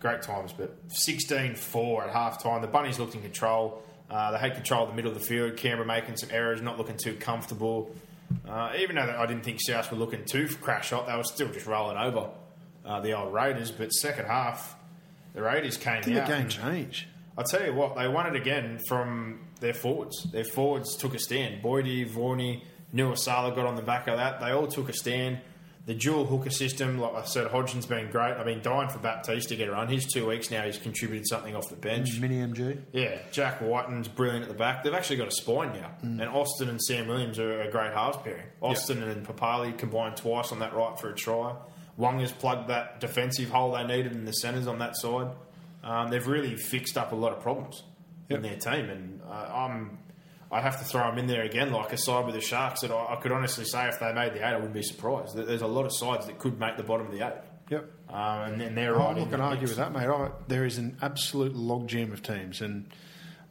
great times. But 16-4 at half time. The Bunnies looked in control. Uh, they had control of the middle of the field. Canberra making some errors, not looking too comfortable. Uh, even though I didn't think South were looking too crash hot, they were still just rolling over uh, the old Raiders. But second half, the Raiders came Did the out. game and- I'll tell you what, they won it again from their forwards. Their forwards took a stand. Boydie, Vorney, Nu'uausala got on the back of that. They all took a stand. The dual hooker system, like I said, Hodgson's been great. I've been dying for Baptiste to get a run. He's two weeks now. He's contributed something off the bench. Mini MG. Yeah, Jack Wighton's brilliant at the back. They've actually got a spine now. Mm. And Austin and Sam Williams are a great halves pairing. Austin and Papalii combined twice on that right for a try. Wong has plugged that defensive hole they needed in the centres on that side. Um, they've really fixed up a lot of problems in their team. And uh, I'm, I have to throw them in there again, like a side with the Sharks that I, I could honestly say if they made the eight, I wouldn't be surprised. There's a lot of sides that could make the bottom of the eight. Yep. Um, and, and they're right I'm not going to argue with that, mate. I, there is an absolute logjam of teams, and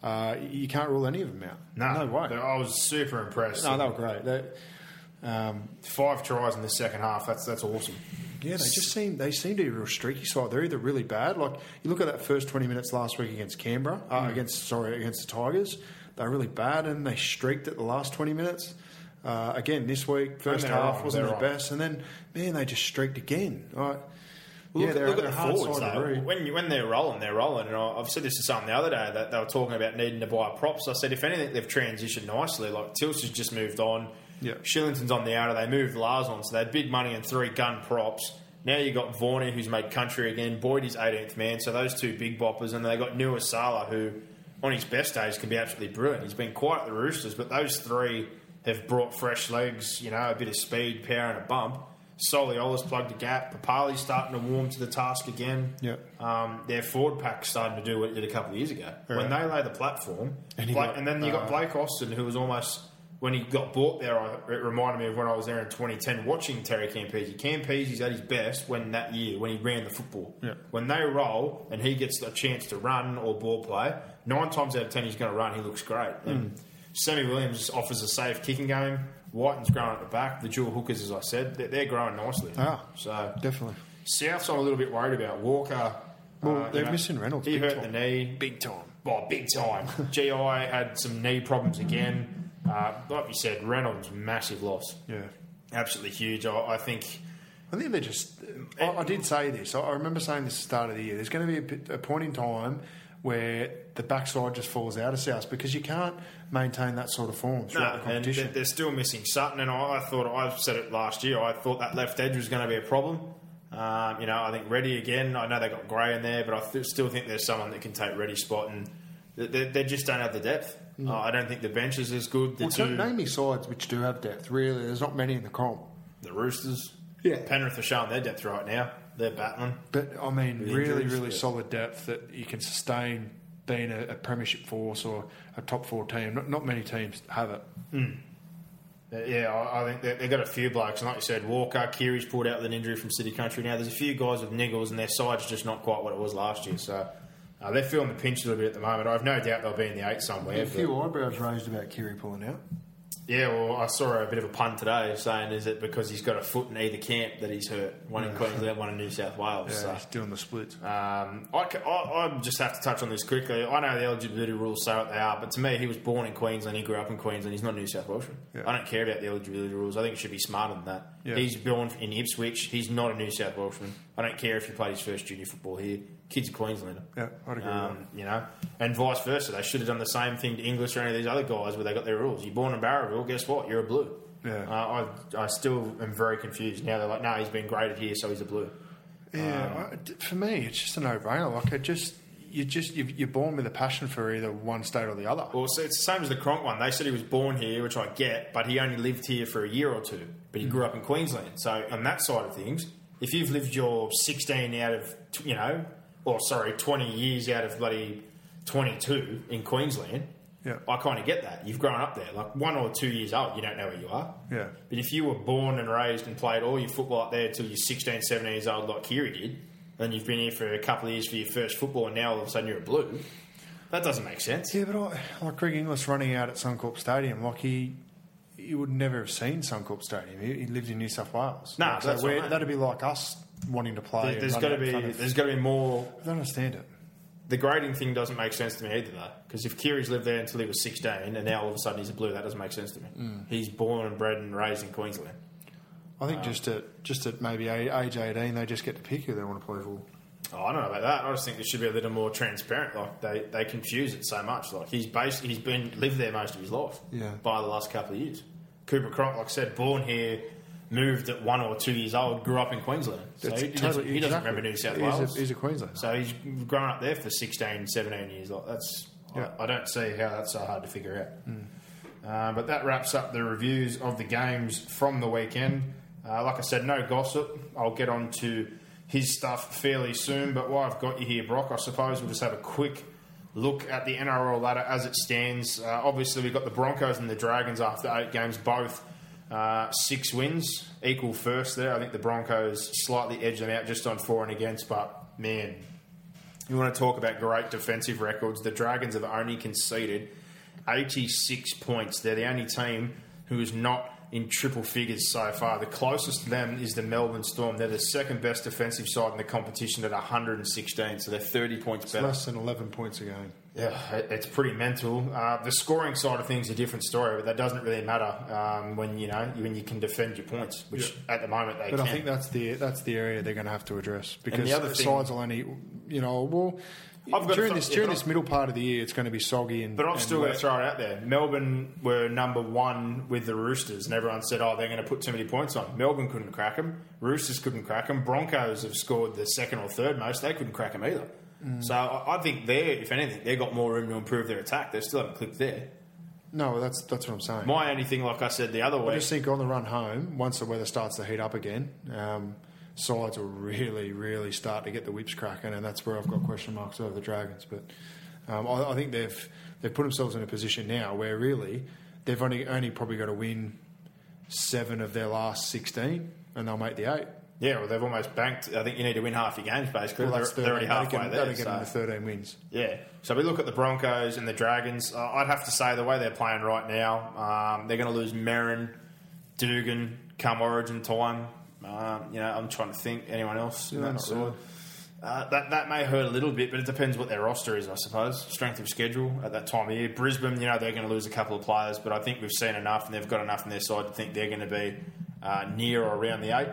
uh, you can't rule any of them out. No, no way. I was super impressed. No, they were great. They, um, Five tries in the second half. That's that's awesome. Yeah, they just seem they seem to be a real streaky side. They're either really bad, like you look at that first twenty minutes last week against Canberra, Mm. uh, against sorry against the Tigers. They're really bad, and they streaked at the last twenty minutes. Uh, again, this week, first half on, wasn't the best, and then man, they just streaked again. Right? Well, yeah, look, they're, look they're at the forwards to though. When you, when they're rolling, they're rolling. And I- I've said this to someone the other day that they were talking about needing to buy props. I said if anything, they've transitioned nicely. Like Tilse has just moved on. Yeah. Shillington's on the outer. They moved Lars on, so they had big money and three gun props. Now you got Vorney, who's made country again. Boydie's 18th man. So those two big boppers, and they got Nu'uausala, who on his best days can be absolutely brilliant. He's been quiet at the Roosters, but those three have brought fresh legs. You know, a bit of speed, power, and a bump. Soliola's plugged a gap. Papalii's starting to warm to the task again. Yep. Um, their forward pack's starting to do what it did a couple of years ago. When they lay the platform, And you got, and then you got uh, Blake Austin, who was almost when he got bought there. I, it reminded me of when I was there in 2010 watching Terry Campese. Campese's at his best when that year when he ran the football. Yeah. When they roll and he gets a chance to run or ball play, nine times out of ten he's going to run. He looks great. And Hmm. Sammy Williams offers a safe kicking game. Wighton's growing at the back. The dual hookers, as I said, they're, they're growing nicely. Ah. so Definitely. Souths, I'm a little bit worried about. Walker. Well, uh, they're you know, missing Reynolds He big hurt time. the knee. Big time. Oh, big time. GI had some knee problems again. Uh, like you said, Reynolds, massive loss. Yeah. Absolutely huge. I, I think. I think they're just. I, I did say this. I, I remember saying this at the start of the year. There's going to be a, a point in time where the backside just falls out of South because you can't maintain that sort of form throughout No, the and competition. they're, they're still missing Sutton, and I, I thought I said it last year. I thought that left edge was going to be a problem. Um, you know, I think Ready again. I know they got Gray in there, but I th- still think there's someone that can take Reddy's spot, and they, they, they just don't have the depth. Uh, I don't think the bench is as good. The well, two, name me sides which do have depth. Really, there's not many in the comp. the Roosters, Yeah. Penrith are showing their depth right now. They're battling. But I mean, With really, injuries, really yeah. solid depth that you can sustain being a, a premiership force or a top four team. Not, not many teams have it. Uh, Yeah, I, I think they, they've got a few blokes. And like you said, Walker, Keary's pulled out with an injury from City Country now. There's a few guys with niggles, and their side's just not quite what it was last year. So uh, they're feeling the pinch a little bit at the moment. I've no doubt they'll be in the eight somewhere. A but- few eyebrows raised about Kiri pulling out. Yeah, well, I saw a bit of a pun today saying, is it because he's got a foot in either camp that he's hurt? One in Queensland, one in New South Wales. Yeah, so. he's doing the splits. Um, I, I, I just have to touch on this quickly. I know the eligibility rules say what they are, but to me, he was born in Queensland. He grew up in Queensland. He's not a New South Welshman. Yeah. I don't care about the eligibility rules. I think it should be smarter than that. Yeah. He's born in Ipswich. He's not a New South Welshman. I don't care if he played his first junior football here. Kid's a Queenslander. Yeah, I'd agree with Um, you know, and vice versa. They should have done the same thing to Inglis or any of these other guys where they got their rules. You're born in Bowraville, guess what? You're a blue. Yeah. Uh, I, I still am very confused. Now they're like, no, he's been graded here, so he's a blue. Yeah, I- d- for me, it's just a no-brainer. Like, it just you just you- you're born with a passion for either one state or the other. Well, so it's the same as the Cronk one. They said he was born here, which I get, but he only lived here for a year or two. But he grew up in Queensland. So on that side of things, if you've lived your 16 out of, you know, or sorry, 20 years out of bloody 22 in Queensland, Yeah. I kind of get that. You've grown up there. Like one or two years old, you don't know where you are. Yeah. But if you were born and raised and played all your football up there until you're 16, 17 years old, like Keary did, and you've been here for a couple of years for your first football, and now all of a sudden you're a blue, that doesn't make sense. Yeah, but I, like Greg Inglis running out at Suncorp Stadium, like he he would never have seen Suncorp Stadium. He, he lived in New South Wales. No, Like, that's what I where- mean. that'd be like us wanting to play. There- There's got to be of- there's got to be more. I don't understand it. The grading thing doesn't make sense to me either, though. Because if Keary's lived there until he was 16, and now all of a sudden he's a blue, that doesn't make sense to me. Mm. He's born and bred and raised in Queensland. I think just at just at maybe age eighteen, they just get to pick who they want to play for. Oh, I don't know about that. I just think it should be a little more transparent. Like they, they confuse it so much. Like he's based, he's been lived there most of his life. Yeah. By the last couple of years, Cooper Cronk, like I said, born here, moved at one or two years old, grew up in Queensland. So he, doesn't, totally- he doesn't remember New South He's a- Wales. he's a Queenslander. So he's grown up there for 16, 17 years. Like that's Yeah. I, I don't see how that's so hard to figure out. Uh, but that wraps up the reviews of the games from the weekend. Uh, like I said, no gossip. I'll get on to his stuff fairly soon. But while I've got you here, Brock, I suppose we'll just have a quick look at the NRL ladder as it stands. Uh, obviously, we've got the Broncos and the Dragons after eight games, both uh, six wins, equal first there. I think the Broncos slightly edged them out just on for and against, but man, you want to talk about great defensive records. The Dragons have only conceded 86 points. They're the only team who is not in triple figures so far. The closest to them is the Melbourne Storm. They're the second best defensive side in the competition at 116, so they're 30 points It's better. less than eleven points a game. Yeah, it's pretty mental. Uh, the scoring side of things is a different story, but that doesn't really matter um, when you know when you can defend your points, which at the moment they But can. I think that's the that's the area they're going to have to address because the other thing- sides will only, you know, well. I've got during to- this yeah, during this middle part of the year, it's going to be soggy and. But I'm still going to throw it out there. Melbourne were number one with the Roosters, and everyone said, "Oh, they're going to put too many points on." Melbourne couldn't crack them. Roosters couldn't crack them. Broncos have scored the second or third most. They couldn't crack them either. Mm. So I I think they, if anything, they've got more room to improve their attack. They still haven't clicked there. No, that's that's what I'm saying. My only thing, like I said the other way, I just think on the run home, once the weather starts to heat up again, um, sides will really, really start to get the whips cracking, and that's where I've got question marks over the Dragons. But um, I, I think they've they've put themselves in a position now where really they've only only probably got to win seven of their last sixteen, and they'll make the eight. yeah, well, they've almost banked. I think you need to win half your games basically. Well, they're, that's they're already 13. Halfway get, there. get so- thirteen wins. Yeah. So we look at the Broncos and the Dragons. Uh, I'd have to say the way they're playing right now, um, they're going to lose Merrin, Dugan, come Origin time. Um, you know, I'm trying to think anyone else in No, that not really. Uh, that that may hurt a little bit, but it depends what their roster is, I suppose. Strength of schedule at that time of year. Brisbane, you know, they're going to lose a couple of players, but I think we've seen enough, and they've got enough on their side to think they're going to be uh, near or around the eight.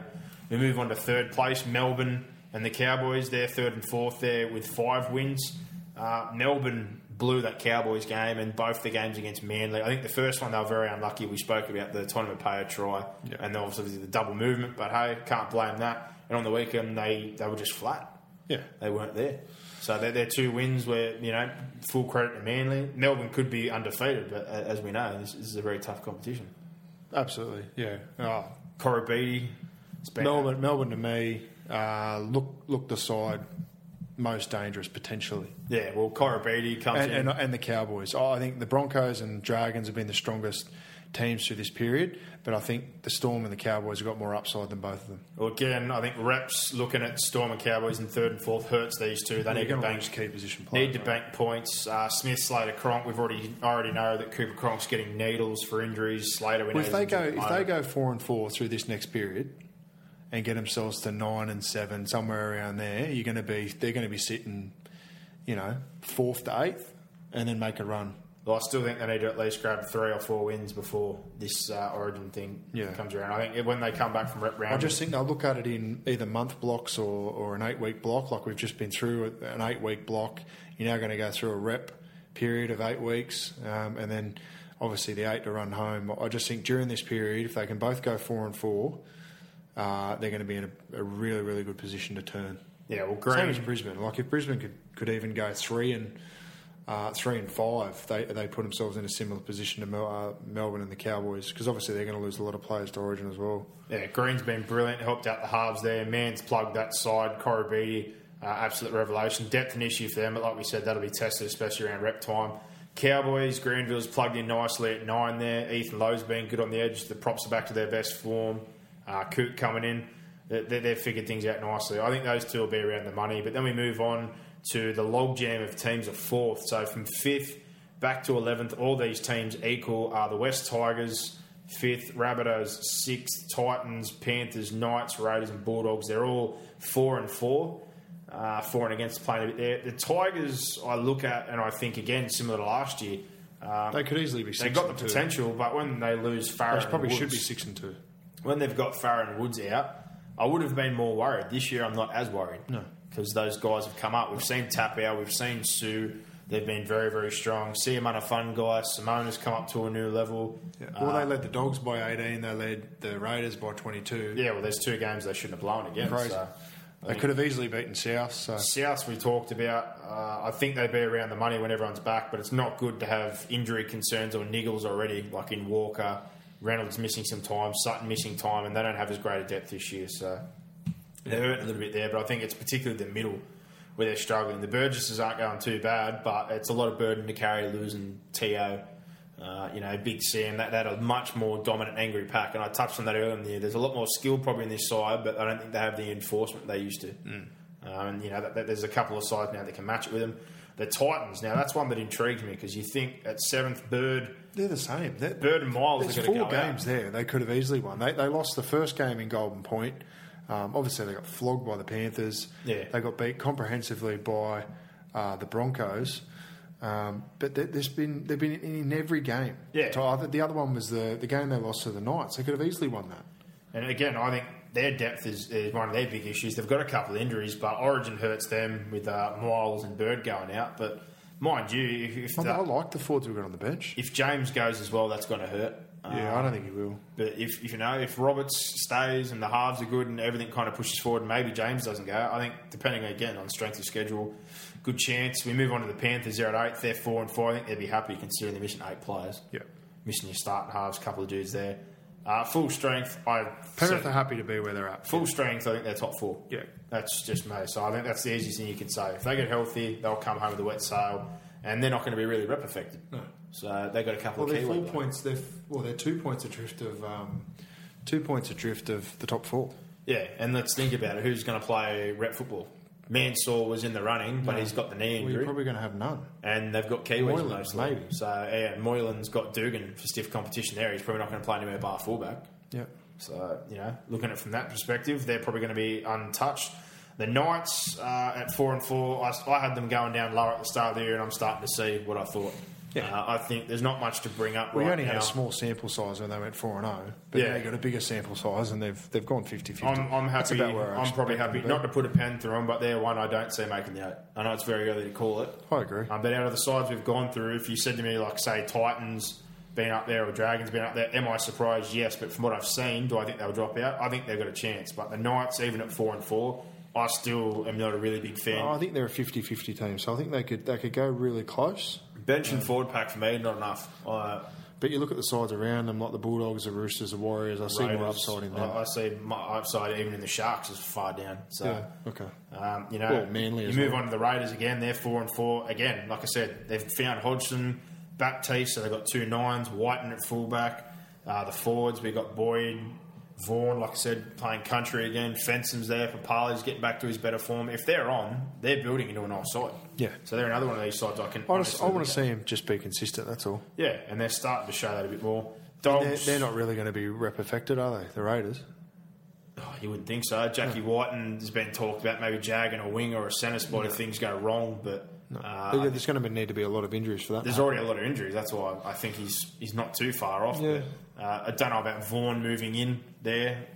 We move on to third place, Melbourne and the Cowboys. They're third and fourth there with five wins. Uh, Melbourne blew that Cowboys game, and both the games against Manly. I think the first one they were very unlucky. We spoke about the tournament payer try, Yeah. and obviously the double movement. But hey, can't blame that. And on the weekend, they they were just flat Yeah, they weren't there. So they're, they're two wins where, you know, full credit to Manly. Melbourne could be undefeated, but as we know, this, this is a very tough competition. absolutely. Yeah. Oh, Corey Beattie, it's been- Melbourne, Melbourne to me, uh, look look the side most dangerous potentially. Yeah, well, Beattie comes and, in. and, and the Cowboys. Oh, I think the Broncos and Dragons have been the strongest teams through this period, but I think the Storm and the Cowboys have got more upside than both of them. well, again, I think reps looking at Storm and Cowboys in third and fourth hurts these two. They need to bank key position players. Need to right? bank points. Uh, Smith, Slater, Cronk. We've already already know that Cooper Cronk's getting needles for injuries. Slater, we Well, if they go if they go four and four through this next period and get themselves to nine and seven somewhere around there, you're going to be they're going to be sitting, you know, fourth to eighth, and then make a run. Well, I still think they need to at least grab three or four wins before this uh, Origin thing Yeah. comes around. I think when they come back from rep round, I just think they'll look at it in either month blocks or, or an eight week block, like we've just been through an eight week block. You're now going to go through a rep period of eight weeks, um, and then obviously the eight to run home. I just think during this period, if they can both go four and four, uh, they're going to be in a, a really, really good position to turn. yeah, well, Same Green. as Brisbane. Like if Brisbane could, could even go three and uh, three and five, they they put themselves in a similar position to Mel, uh, Melbourne and the Cowboys because obviously they're going to lose a lot of players to Origin as well. Yeah, Green's been brilliant, helped out the halves there. Man's plugged that side. Corey Beattie, uh, absolute revelation. Depth an issue for them, but like we said, that'll be tested, especially around rep time. Cowboys, Granville's plugged in nicely at nine there. Ethan Lowe's been good on the edge. The props are back to their best form. Uh, Coote coming in. They, they've figured things out nicely. I think those two will be around the money. But then we move on to the logjam of teams of fourth. So from fifth back to 11th, all these teams equal are the West Tigers, fifth, Rabbitohs, sixth, Titans, Panthers, Knights, Raiders, and Bulldogs. They're all four and four. Uh, for and against playing a bit there. The Tigers, I look at and I think again similar to last year. Um, They could easily be. they Six got the two. potential, but when they lose Farah, They probably and should be six and two. When they've got Farah and Woods out, I would have been more worried. This year, I'm not as worried. No. Because those guys have come up. We've seen Tapau, we've seen Sue. They've been very, very strong. See him on a fun guy. Simona has come up to a new level. Yeah. Well, they led the Dogs by 18. They led the Raiders by 22. Yeah, well, there's two games they shouldn't have blown again. Crazy. So. They could have easily beaten South. So South we talked about. Uh, I think they'd be around the money when everyone's back, but it's not good to have injury concerns or niggles already, like in Walker. Reynolds missing some time, Sutton missing time, and they don't have as great a depth this year. So they're hurting a little bit there, but I think it's particularly the middle where they're struggling. The Burgesses aren't going too bad, but it's a lot of burden to carry losing T.O. Uh, you know, Big Sam, that, that a much more dominant, angry pack. And I touched on that earlier in the year. There's a lot more skill probably in this side, but I don't think they have the enforcement they used to. Um, and, you know, that, that there's a couple of sides now that can match it with them. The Titans, now that's one that intrigues me because you think at seventh, Bird, they're the same. They're, Bird and Myles There's four games out. there. They could have easily won. They, they lost the first game in Golden Point. Um, obviously, they got flogged by the Panthers. Yeah. They got beat comprehensively by uh, the Broncos. Um, but there- there's been they've been in, in every game. Yeah. So I think the other one was the, the game they lost to the Knights. They could have easily won that. And again, I think their depth is, is one of their big issues. They've got a couple of injuries, but Origin hurts them with uh, Myles and Bird going out. But mind you, if, if, I, like the Fords we've got on the bench. if James goes as well, that's going to hurt. yeah, I don't think he will. But if, if you know if Roberts stays and the halves are good and everything kind of pushes forward, maybe James doesn't go. I think depending again on strength of schedule, good chance. We move on to the Panthers. They're at eight. They're four and four. I think they'd be happy considering they're missing eight players. Yeah. missing your starting halves, couple of dudes there. Uh, full strength. I Penrith are happy to be where they're at. full strength. I think they're top four. Yeah. that's just me. So I think that's the easiest thing you can say. If they get healthy, they'll come home with a wet sail, and they're not going to be really rep affected. No. So they've got a couple Well, of they're key four points. They're f- well, they're two points adrift of um, two points adrift of the top four. Yeah, and let's think about it. Who's going to play rep football? Mansour was in the running, but he's got the knee Well, injury, you're probably going to have none. and they've got Kiwis Moylan, mostly. maybe. So yeah, Moylan's got Dugan for stiff competition there. He's probably not going to play anywhere bar fullback. Yeah. So you know, looking at it from that perspective, they're probably going to be untouched. The Knights uh, at four and four, I, I had them going down lower at the start of the year, and I'm starting to see what I thought. Yeah. Uh, I think there's not much to bring up We right only now. had a small sample size when they went four and zero, but Yeah. now you got a bigger sample size, and they've they've gone 50-50. I'm, I'm happy. about where I I'm probably happy not to put a pen through them, but they're one I don't see making the eight. I know it's very early to call it. I agree. Um, but out of the sides we've gone through, if you said to me, like, say, Titans being up there or Dragons being up there, am I surprised? Yes. But from what I've seen, do I think they'll drop out? I think they've got a chance. But the Knights, even at four and four, I still am not a really big fan. Oh, I think they're a 50-50 team, so I think they could they could go really close. Bench and forward pack for me, not enough. Uh, But you look at the sides around them, like the Bulldogs, the Roosters, the Warriors. I see more upside in them. I, I see my upside even in the Sharks is far down. So. yeah. Okay. Um, you know, Well, Manly you move well. on to the Raiders again. They're four and four again. Like I said, they've found Hodgson, Baptiste, so they've got two nines. Wighton at fullback. Uh, the forwards we've got Boyd, Vaughan. Like I said, playing country again. Fensom's there for Parley's getting back to his better form. If they're on, they're building into a nice side. Yeah. So they're another one of these sides I can. I just I want to see him just be consistent. That's all. Yeah, and they're starting to show that a bit more. They're, Dogs. they're not really going to be rep affected, are they? The Raiders. Oh, you wouldn't think so. Jackie Wighton has been talked about maybe jagging a wing or a centre spot if things go wrong, but uh, There- There's going to need to be a lot of injuries for that. There's already a lot of injuries. That's why I think he's he's not too far off. Yeah. But, uh, I don't know about Vaughan moving in there.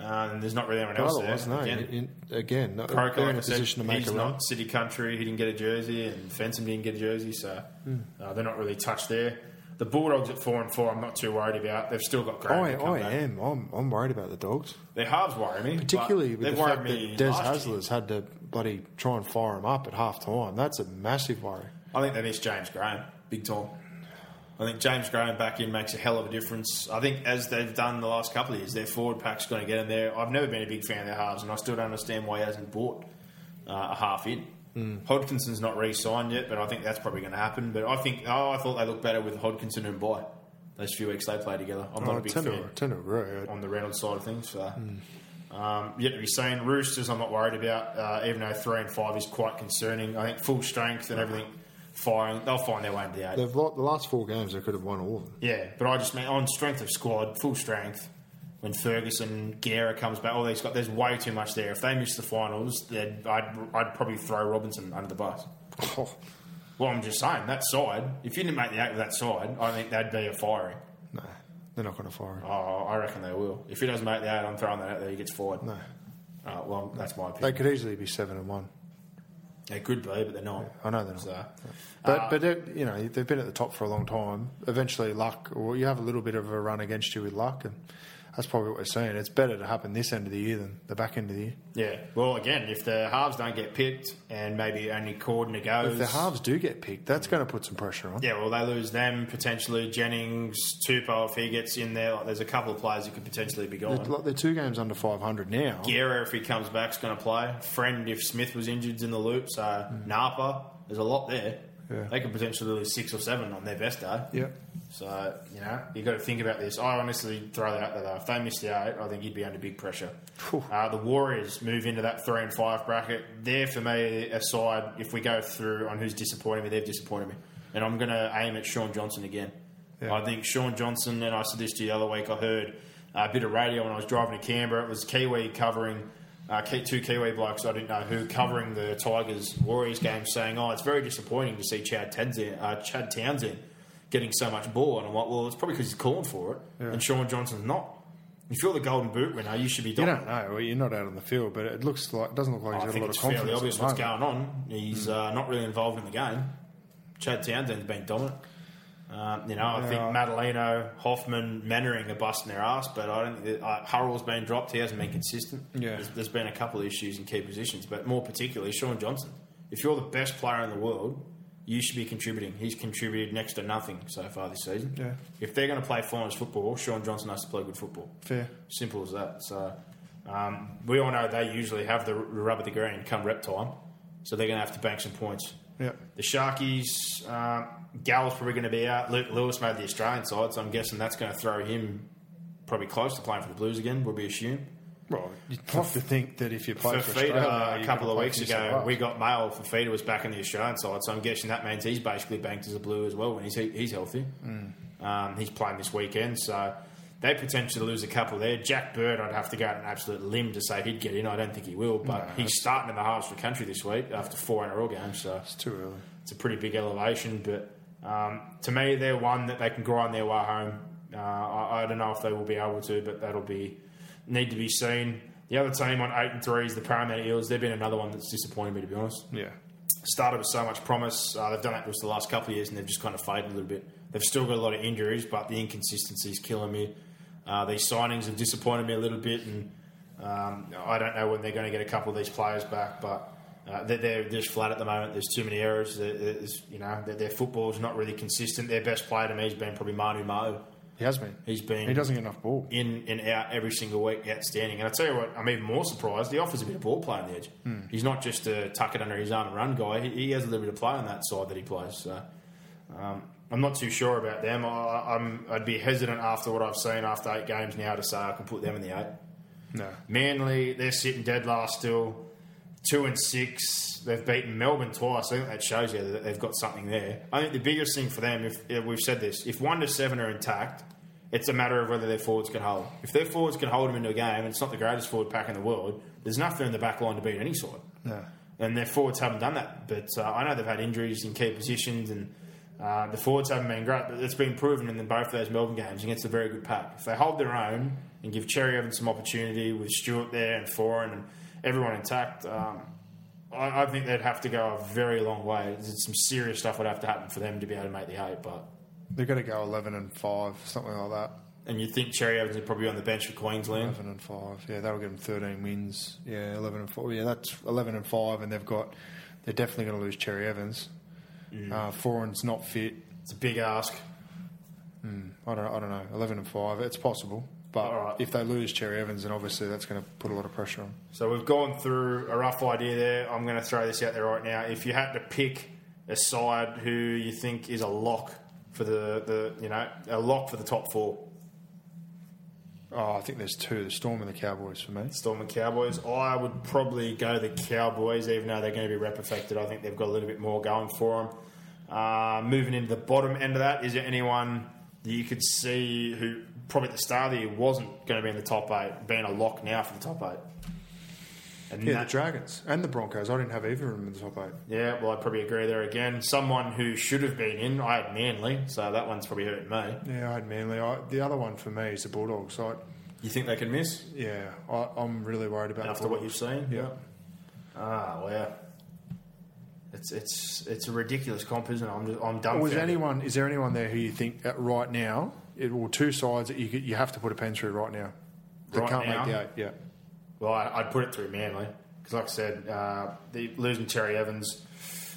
Uh, and there's not really anyone else there. no. Again, in- in- again, no, Croker, they're in a said, position to make he's a run. not city country. He didn't get a jersey, and Fensom didn't get a jersey, so uh, they're not really touched there. The Bulldogs at four and four, I'm not too worried about. They've still got Graham. I, I back. am. I'm, I'm worried about the dogs, Their halves worry me, particularly with the fact me that Des year. Hasler's had to bloody try and fire him up at half time. That's a massive worry. I think they miss James Graham big time. I think James Graham back in makes a hell of a difference. I think as they've done the last couple of years, their forward pack's going to get in there. I've never been a big fan of their halves, and I still don't understand why he hasn't bought uh, a half in. Mm. Hodkinson's not re-signed yet, but I think that's probably going to happen. But I think, oh, I thought they looked better with Hodkinson and Boy. Those few weeks they played together. I'm not Oh, a big fan to, tend to agree. on the Reynolds side of things. So, Hmm. um, yet to be seen. Roosters, I'm not worried about, uh, even though three and five is quite concerning. I think full strength and everything firing, they'll find their way into the eight. They've lost, the last four games, they could have won all of them. Yeah, but I just mean on strength of squad, full strength. When Ferguson, Guerra comes back, all these guys, there's way too much there. If they miss the finals, then I'd, I'd probably throw Robinson under the bus. Oh, Well, I'm just saying that side. If you didn't make the eight with that side, I think that'd be a firing. no, they're not going to fire him. Oh, I reckon they will. If he doesn't make the eight, I'm throwing that out there. He gets fired. No. Uh, well, that's my opinion. They could easily be seven and one. They could be, but they're not. I know they're not. So, But uh, but you know they've been at the top for a long time. Eventually, luck or you have a little bit of a run against you with luck, and that's probably what we're seeing. It's better to happen this end of the year than the back end of the year. yeah. Well, again, if the halves don't get picked and maybe only Cordner goes, If the halves do get picked, that's going to put some pressure on. Yeah, well, they lose them potentially. Jennings, Tupou, if he gets in there, like, there's a couple of players who could potentially be They're, gone. like, they're two games under five hundred now. Guerra, if he comes back, is going to play. Friend, if Smith was injured, is in the loop. So hmm. Napa, there's a lot there. Yeah. They could potentially lose six or seven on their best day. Yeah. So you know you got to think about this. I honestly throw that out there though. If they miss the eight, I think you'd be under big pressure. Uh, the Warriors move into that three and five bracket. They're for me a side. If we go through on who's disappointing me, they've disappointed me, and I'm going to aim at Shaun Johnson again. Yeah. I think Shaun Johnson, and I said this to you the other week. I heard a bit of radio when I was driving to Canberra. It was Kiwi covering. Uh, two Kiwi blokes, I didn't know who, covering the Tigers Warriors game, saying, "Oh, it's very disappointing to see Chad Townsend, uh, Chad Townsend getting so much ball." And I'm like, "Well, it's probably because he's calling for it, and Shaun Johnson's not." If you're the Golden Boot winner, you should be. You Dominant. don't know. Well, you're not out on the field, but it looks like doesn't look like I he's got a lot of fairly confidence. obvious at the what's going on. He's uh, not really involved in the game. Chad Townsend's been dominant. Um, you know, I think Yeah. Matulino, Hoffman, Mannering are busting their ass, but I don't think that, uh, Hurrell's been dropped. He hasn't been consistent. Yeah. There's, there's been a couple of issues in key positions, but more particularly Shaun Johnson. If you're the best player in the world, you should be contributing. He's contributed next to nothing so far this season. Yeah. If they're going to play finals football, Shaun Johnson has to play good football. Fair. Simple as that. So um, we all know they usually have the rubber the green come rep time, so they're going to have to bank some points. Yeah. The Sharkies, um, Gal's probably going to be out. Luke Lewis made the Australian side, so I'm guessing that's going to throw him probably close to playing for the Blues again. Would be assumed. Well, you'd have to think that if you play For for, Australia, a couple of weeks ago, we got mail for Feeder was back in the Australian side, so I'm guessing that means he's basically banked as a Blue as well when he's he's healthy. Mm. Um, he's playing this weekend, so they potentially lose a couple there. Jack Bird, I'd have to go out an absolute limb to say he'd get in. I don't think he will, but he's starting in the halves for country this week after four NRL games, so It's too early. it's a pretty big elevation. But um, to me, they're one that they can grind their way home. Uh, I, I don't know if they will be able to, but that'll be need to be seen. The other team on eight and three is the Parramatta Eels. They've been another one that's disappointed me, to be honest. Yeah. Started with so much promise. Uh, they've done that for the last couple of years, and they've just kind of faded a little bit. They've still got a lot of injuries, but the inconsistency is killing me. Uh, these signings have disappointed me a little bit, and um, I don't know when they're going to get a couple of these players back, but uh, they're, they're just flat at the moment. There's too many errors. There's, you know, their, their football's not really consistent. Their best player to me has been probably Manu Ma'u. He has been. He's been He doesn't get enough ball. in and out every single week, outstanding. And I tell you what, I'm even more surprised. He offers a bit of ball play on the edge. He's not just a tuck it under his arm and run guy. He, he has a little bit of play on that side that he plays. So um, I'm not too sure about them. I, I'm, I'd be hesitant after what I've seen after eight games now to say I can put them in the eight. No. Manly, they're sitting dead last still. Two and six. They've beaten Melbourne twice. I think that shows you that they've got something there. I think the biggest thing for them, if if we've said this, if one to seven are intact, it's a matter of whether their forwards can hold. If their forwards can hold them into a game, and it's not the greatest forward pack in the world, there's nothing in the back line to beat any side. No. And their forwards haven't done that. But uh, I know they've had injuries in key positions, and uh, the forwards haven't been great. But it's been proven in both of those Melbourne games against a very good pack. If they hold their own and give Cherry Evans some opportunity with Stewart there and Foran and everyone intact, um, I, I think they'd have to go a very long way. Some serious stuff would have to happen for them to be able to make the eight. But They've got to go 11 and 5, something like that. and you think Cherry Evans is probably on the bench for Queensland? 11 and 5. Yeah, that'll give them 13 wins. Yeah, 11 and 4. Yeah, that's 11 and 5, and they've got. They're definitely going to lose Cherry Evans. Uh, Foran's not fit. It's a big ask. I don't, I don't know. Eleven and five. It's possible, but All right. if they lose Cherry Evans, then obviously that's going to put a lot of pressure on. So we've gone through a rough idea there. I'm going to throw this out there right now. If you had to pick a side who you think is a lock for the, the you know a lock for the top four, Oh, I think there's two: the Storm and the Cowboys for me. Storm and Cowboys, I would probably go the Cowboys, even though they're going to be rep affected. I think they've got a little bit more going for them. Uh, moving into the bottom end of that, is there anyone that you could see who probably at the start of the year wasn't going to be in the top eight, being a lock now for the top eight? And Yeah, that- the Dragons and the Broncos. I didn't have either of them in the top eight. Yeah, well, I'd probably agree there again. Someone who should have been in, I had Manly, so that one's probably hurting me. Yeah, I had Manly. I, the other one for me is the Bulldogs. I, You think they can miss yeah, I, I'm really worried about after what you've seen? Yeah. Ah, wow. It's it's it's a ridiculous comp, isn't it? I'm just, I'm done. is anyone? Is there anyone there who you think right now? It, or two sides that you could, you have to put a pen through right now. They Right can't now? make the eight. Yeah. Well, I, I'd put it through Manly because, like I said, uh, the losing Cherry Evans,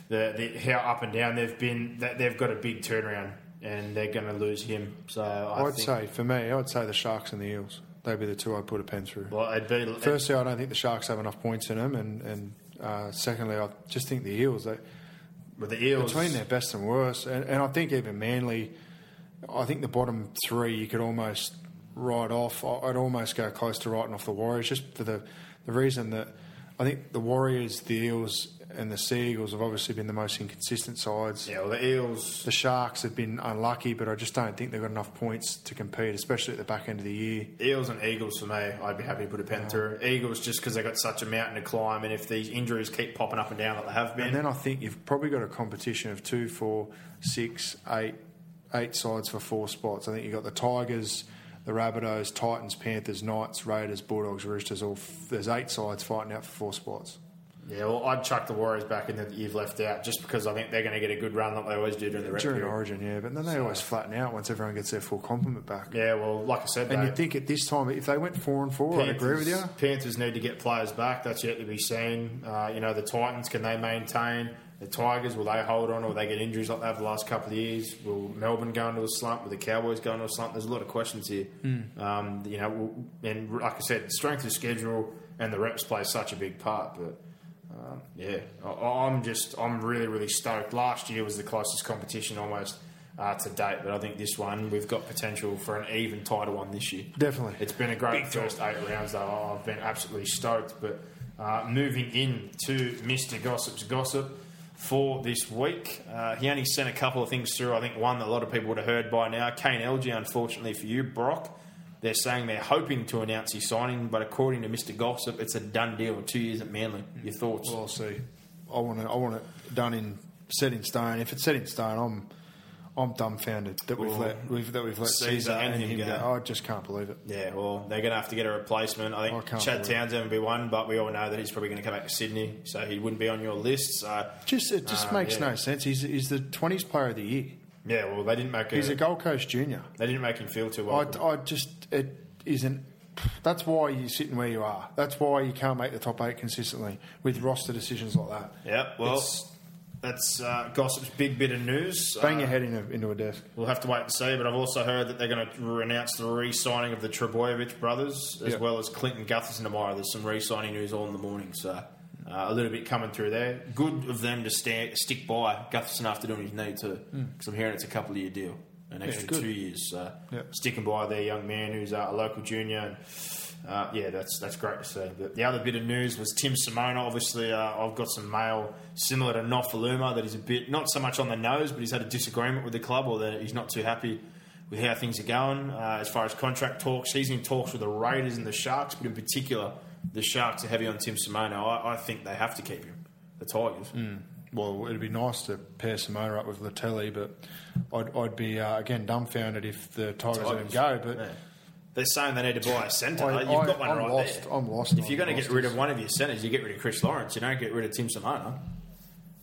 the, the how up and down they've been. That they've got a big turnaround, and they're going to lose him. So I I'd think, say for me, I'd say the Sharks and the Eels. They'd be the two I'd put a pen through. well, it'd be Firstly, I don't think the Sharks have enough points in them, and and uh, secondly, I just think the Eels. They, with the Eels between their best and worst, and, and I think even Manly, I think the bottom three you could almost write off. I'd almost go close to writing off the Warriors just for the the reason that I think the Warriors, the Eels, and the Sea Eagles have obviously been the most inconsistent sides. Yeah, well, the Eels. The Sharks have been unlucky, but I just don't think they've got enough points to compete, especially at the back end of the year. Eels and Eagles for me, I'd be happy to put a pen through. Eagles just because they've got such a mountain to climb, and if these injuries keep popping up and down like they have been, And then I think you've probably got a competition of two, four, six, eight, eight sides for four spots. I think you've got the Tigers, the Rabbitohs, Titans, Panthers, Knights, Raiders, Bulldogs, Roosters. All f- there's eight sides fighting out for four spots. yeah, well, I'd chuck the Warriors back in that you've left out just because I think they're going to get a good run like they always do during the rep During period. Origin, yeah, but then they always flatten out once everyone gets their full complement back. Yeah, well, like I said, And you think at this time, if they went four and four, I'd agree with you. Panthers need to get players back. That's yet to be seen. Uh, you know, the Titans, can they maintain? The Tigers, will they hold on or will they get injuries like they have the last couple of years? Will Melbourne go into a slump? Will the Cowboys go into a slump? There's a lot of questions here. Hmm. Um, you know, and like I said, strength of schedule and the reps play such a big part. But um, yeah, I, I'm just, I'm really, really stoked. Last year was the closest competition almost uh, to date, but I think this one we've got potential for an even tighter one this year. Definitely. It's been a great first eight rounds, though. I've been absolutely stoked. But uh, moving in to Mr. Gossip's Gossip for this week, uh, he only sent a couple of things through. I think one that a lot of people would have heard by now. Kane Elgey, unfortunately for you, Brock. They're saying they're hoping to announce his signing, but according to Mr. Gossip, it's a done deal. Two years at Manly. Your thoughts? Well, I'll see. I want it. I want it done in set in stone. If it's set in stone, I'm I'm dumbfounded that we've let we've, that we've let Sezer and and him go. go. I just can't believe it. Yeah, well, they're going to have to get a replacement. I I think can't Chad. Townsend would be one, but we all know that he's probably going to come back to Sydney, so he wouldn't be on your list. So Just it just Uh, makes yeah. no sense. He's he's the twenties player of the year. Yeah, well, they didn't make a, He's a Gold Coast junior. they didn't make him feel too well. I, I just it isn't. That's why you're sitting where you are. That's why you can't make the top eight consistently with roster decisions like that. yeah, well, It's- that's uh, gossip's big bit of news. Bang Uh, your head in a, into a desk. We'll have to wait and see, but I've also heard that they're going to announce the re-signing of the Trbojevic brothers as Yep. well as Clinton Gutherson tomorrow. There's some re-signing news all in the morning, so uh, a little bit coming through there. Good of them to sta stick by Gutherson after doing his knee too, because I'm hearing it's a couple of year deal, an extra good. two years. So Yep. sticking by their young man who's uh, a local junior. And, uh, yeah, that's that's great to see. But the other bit of news was Tim Simona. Obviously, uh, I've got some mail similar to Nofoaluma that is a bit not so much on the nose, but he's had a disagreement with the club, or that he's not too happy with how things are going uh, as far as contract talks. He's in talks with the Raiders and the Sharks, but in particular, the Sharks are heavy on Tim Simona. I, I think they have to keep him. The Tigers. Well, it'd be nice to pair Simona up with Leutele, but I'd, I'd be uh, again dumbfounded if the Tigers, let him go. But Yeah. They're saying they need to buy a centre. I- You've got one I'm right lost. there. I'm lost If you're going to get rid of one of your centres, you get rid of Chris Lawrence. You don't get rid of Tim Simona.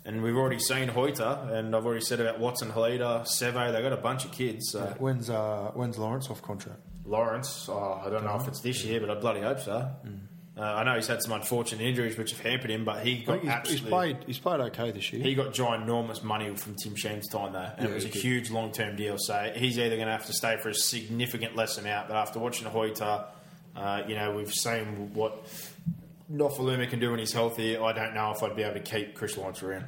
And we've already seen Hoeter, and I've already said about Watson, Halida, Seve. They've got a bunch of kids. So when's uh, when's Lawrence off contract? Lawrence, oh, I don't know if it's this year, but I bloody hope so. Mm. Uh, I know he's had some unfortunate injuries which have hampered him, but he got he's, he's absolutely. played. He's played okay this year. He got ginormous money from Tim Sheens' time though, and Yeah, it was a did. huge long term deal. So he's either going to have to stay for a significant less amount. But after watching Hoeter, uh, you know we've seen what Nofoaluma can do when he's healthy. I don't know if I'd be able to keep Chris Lawrence around.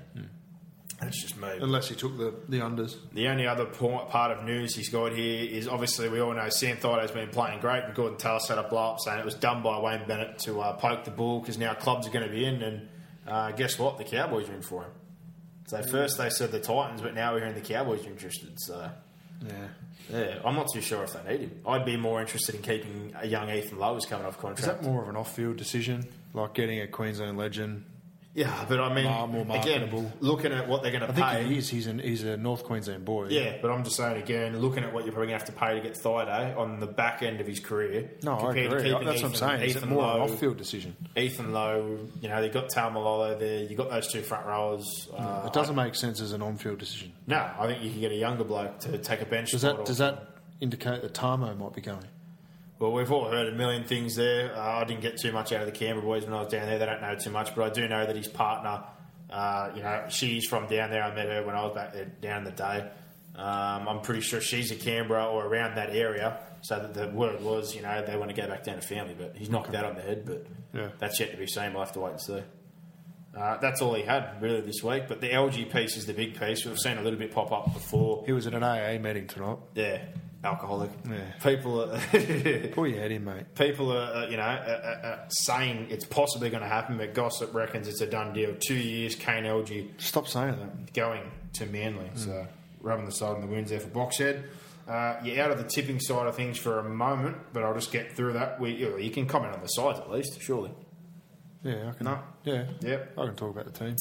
That's just me. Unless he took the, the unders. The only other part of news he's got here is obviously we all know Sam Thaiday's been playing great, and Gorden Tallis set a blow up saying it was done by Wayne Bennett to uh, poke the bull because now clubs are going to be in, and uh, guess what? The Cowboys are in for him. So first they said the Titans, but now we're hearing the Cowboys are interested. So Yeah. yeah, I'm not too sure if they need him. I'd be more interested in keeping a young Ethan Lowe who's coming off contract. Is that more of an off-field decision, like getting a Queensland legend? Yeah, but I mean, Mar- more again, looking at what they're going to I think pay. he is. He's an he's a North Queensland boy. Yeah, but I'm just saying again, looking at what you're probably going to have to pay to get Thaiday on the back end of his career. No, I agree. That's what I'm saying. Ethan more Lowe, an off-field decision? Ethan Lowe, you know, they've got Taumalolo there. You've got those two front rowers. Uh, it doesn't make sense as an on-field decision. no, I think you can get a younger bloke to take a bench Does that does that indicate that Tamou might be going? Well, we've all heard a million things there. Uh, I didn't get too much out of the Canberra boys when I was down there. They don't know too much, but I do know that his partner, uh, you know, she's from down there. I met her when I was back there down in the day. Um, I'm pretty sure she's a Canberra or around that area. So that the word was, you know, they want to go back down to family, but he's knocked that on the head. But Yeah. that's yet to be seen. We'll have to wait and see. Uh, that's all he had really this week. But the Elgey piece is the big piece. We've seen a little bit pop up before. He was at an AA meeting tonight. Yeah, alcoholic. Yeah. People are. Pull your head in, mate. people are, uh, you know, uh, uh, saying it's possibly going to happen, but gossip reckons it's a done deal. Two years, Kane Elgey Stop saying that. going to Manly. So rubbing the side in the wins there for Boxhead. Uh, you're out of the tipping side of things for a moment, but I'll just get through that. We, you, you can comment on the sides at least, surely. Yeah, I can. No. Yeah. Yep. I can talk about the team.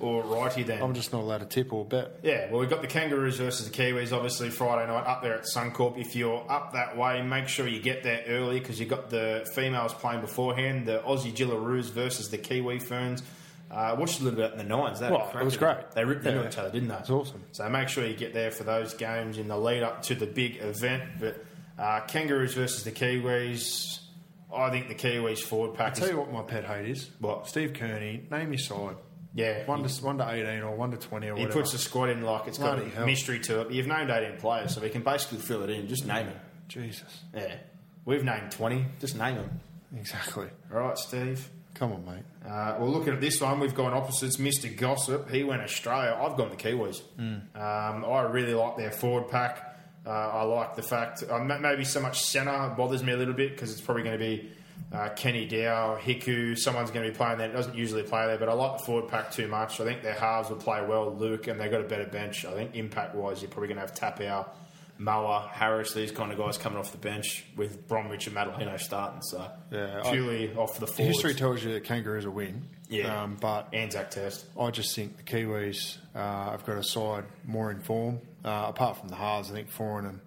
All righty then. I'm just not allowed to tip or bet. Yeah, well, we've got the Kangaroos versus the Kiwis, obviously, Friday night up there at Suncorp. If you're up that way, make sure you get there early because you've got the females playing beforehand, the Aussie Jillaroos versus the Kiwi Ferns. Uh, I watched a little bit in the nines. A Well, it was great. They ripped into each other, didn't they? It's awesome. So make sure you get there for those games in the lead up to the big event. But uh, Kangaroos versus the Kiwis, I think the Kiwis forward pack I'll tell you what my pet hate is. What? Steve Kearney, name your side. Yeah, One to, one to 18 or one to 20 or He whatever. puts the squad in like it's got Bloody a hell. mystery to it. You've named 18 players, so we can basically fill it in. Just name it. Jesus. Yeah. We've named 20. Just name them. Exactly. All right, Steve. Come on, mate. Uh, well, looking at this one, we've gone opposites. Mr. Gossip, he went Australia. I've gone the Kiwis. Um, I really like their forward pack. Uh, I like the fact, uh, ma- maybe so much centre bothers me a little bit because it's probably going to be uh, Kenny-Dowall, Hiku. Someone's going to be playing there. It doesn't usually play there, but I like the forward pack too much. I think their halves will play well. Luke, and they've got a better bench. I think impact wise, you're probably going to have Taupau, Moa, Harris, these kind of guys coming off the bench with Bromwich and Matulino starting. So Yeah, I- purely off the forwards. History tells you that Kangaroos will win. Yeah. Um, but Anzac test. I just think the Kiwis uh, have got a side more in form. Uh, apart from the halves, I think Foran and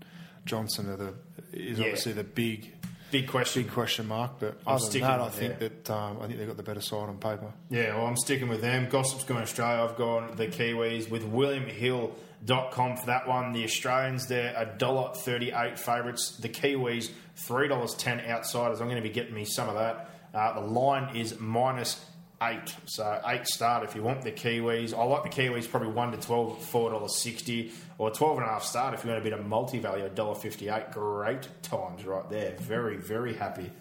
Johnson are the is Yeah. obviously the big Big question. big question mark. But I'm other than that, I think that. that um, I think they've got the better side on paper. Yeah, well, I'm sticking with them. Gossip's going Australia. I've gone the Kiwis with WilliamHill.com for that one. The Australians, they're $1.38 favourites. The Kiwis, $3.10 outsiders. I'm going to be getting me some of that. Uh, the line is minus eight. So eight start if you want the Kiwis. I like the Kiwis probably 1 to 12 at $4.60 or 12 and a half start if you want a bit of multi-value at $1.58. Great times right there. Very, very happy.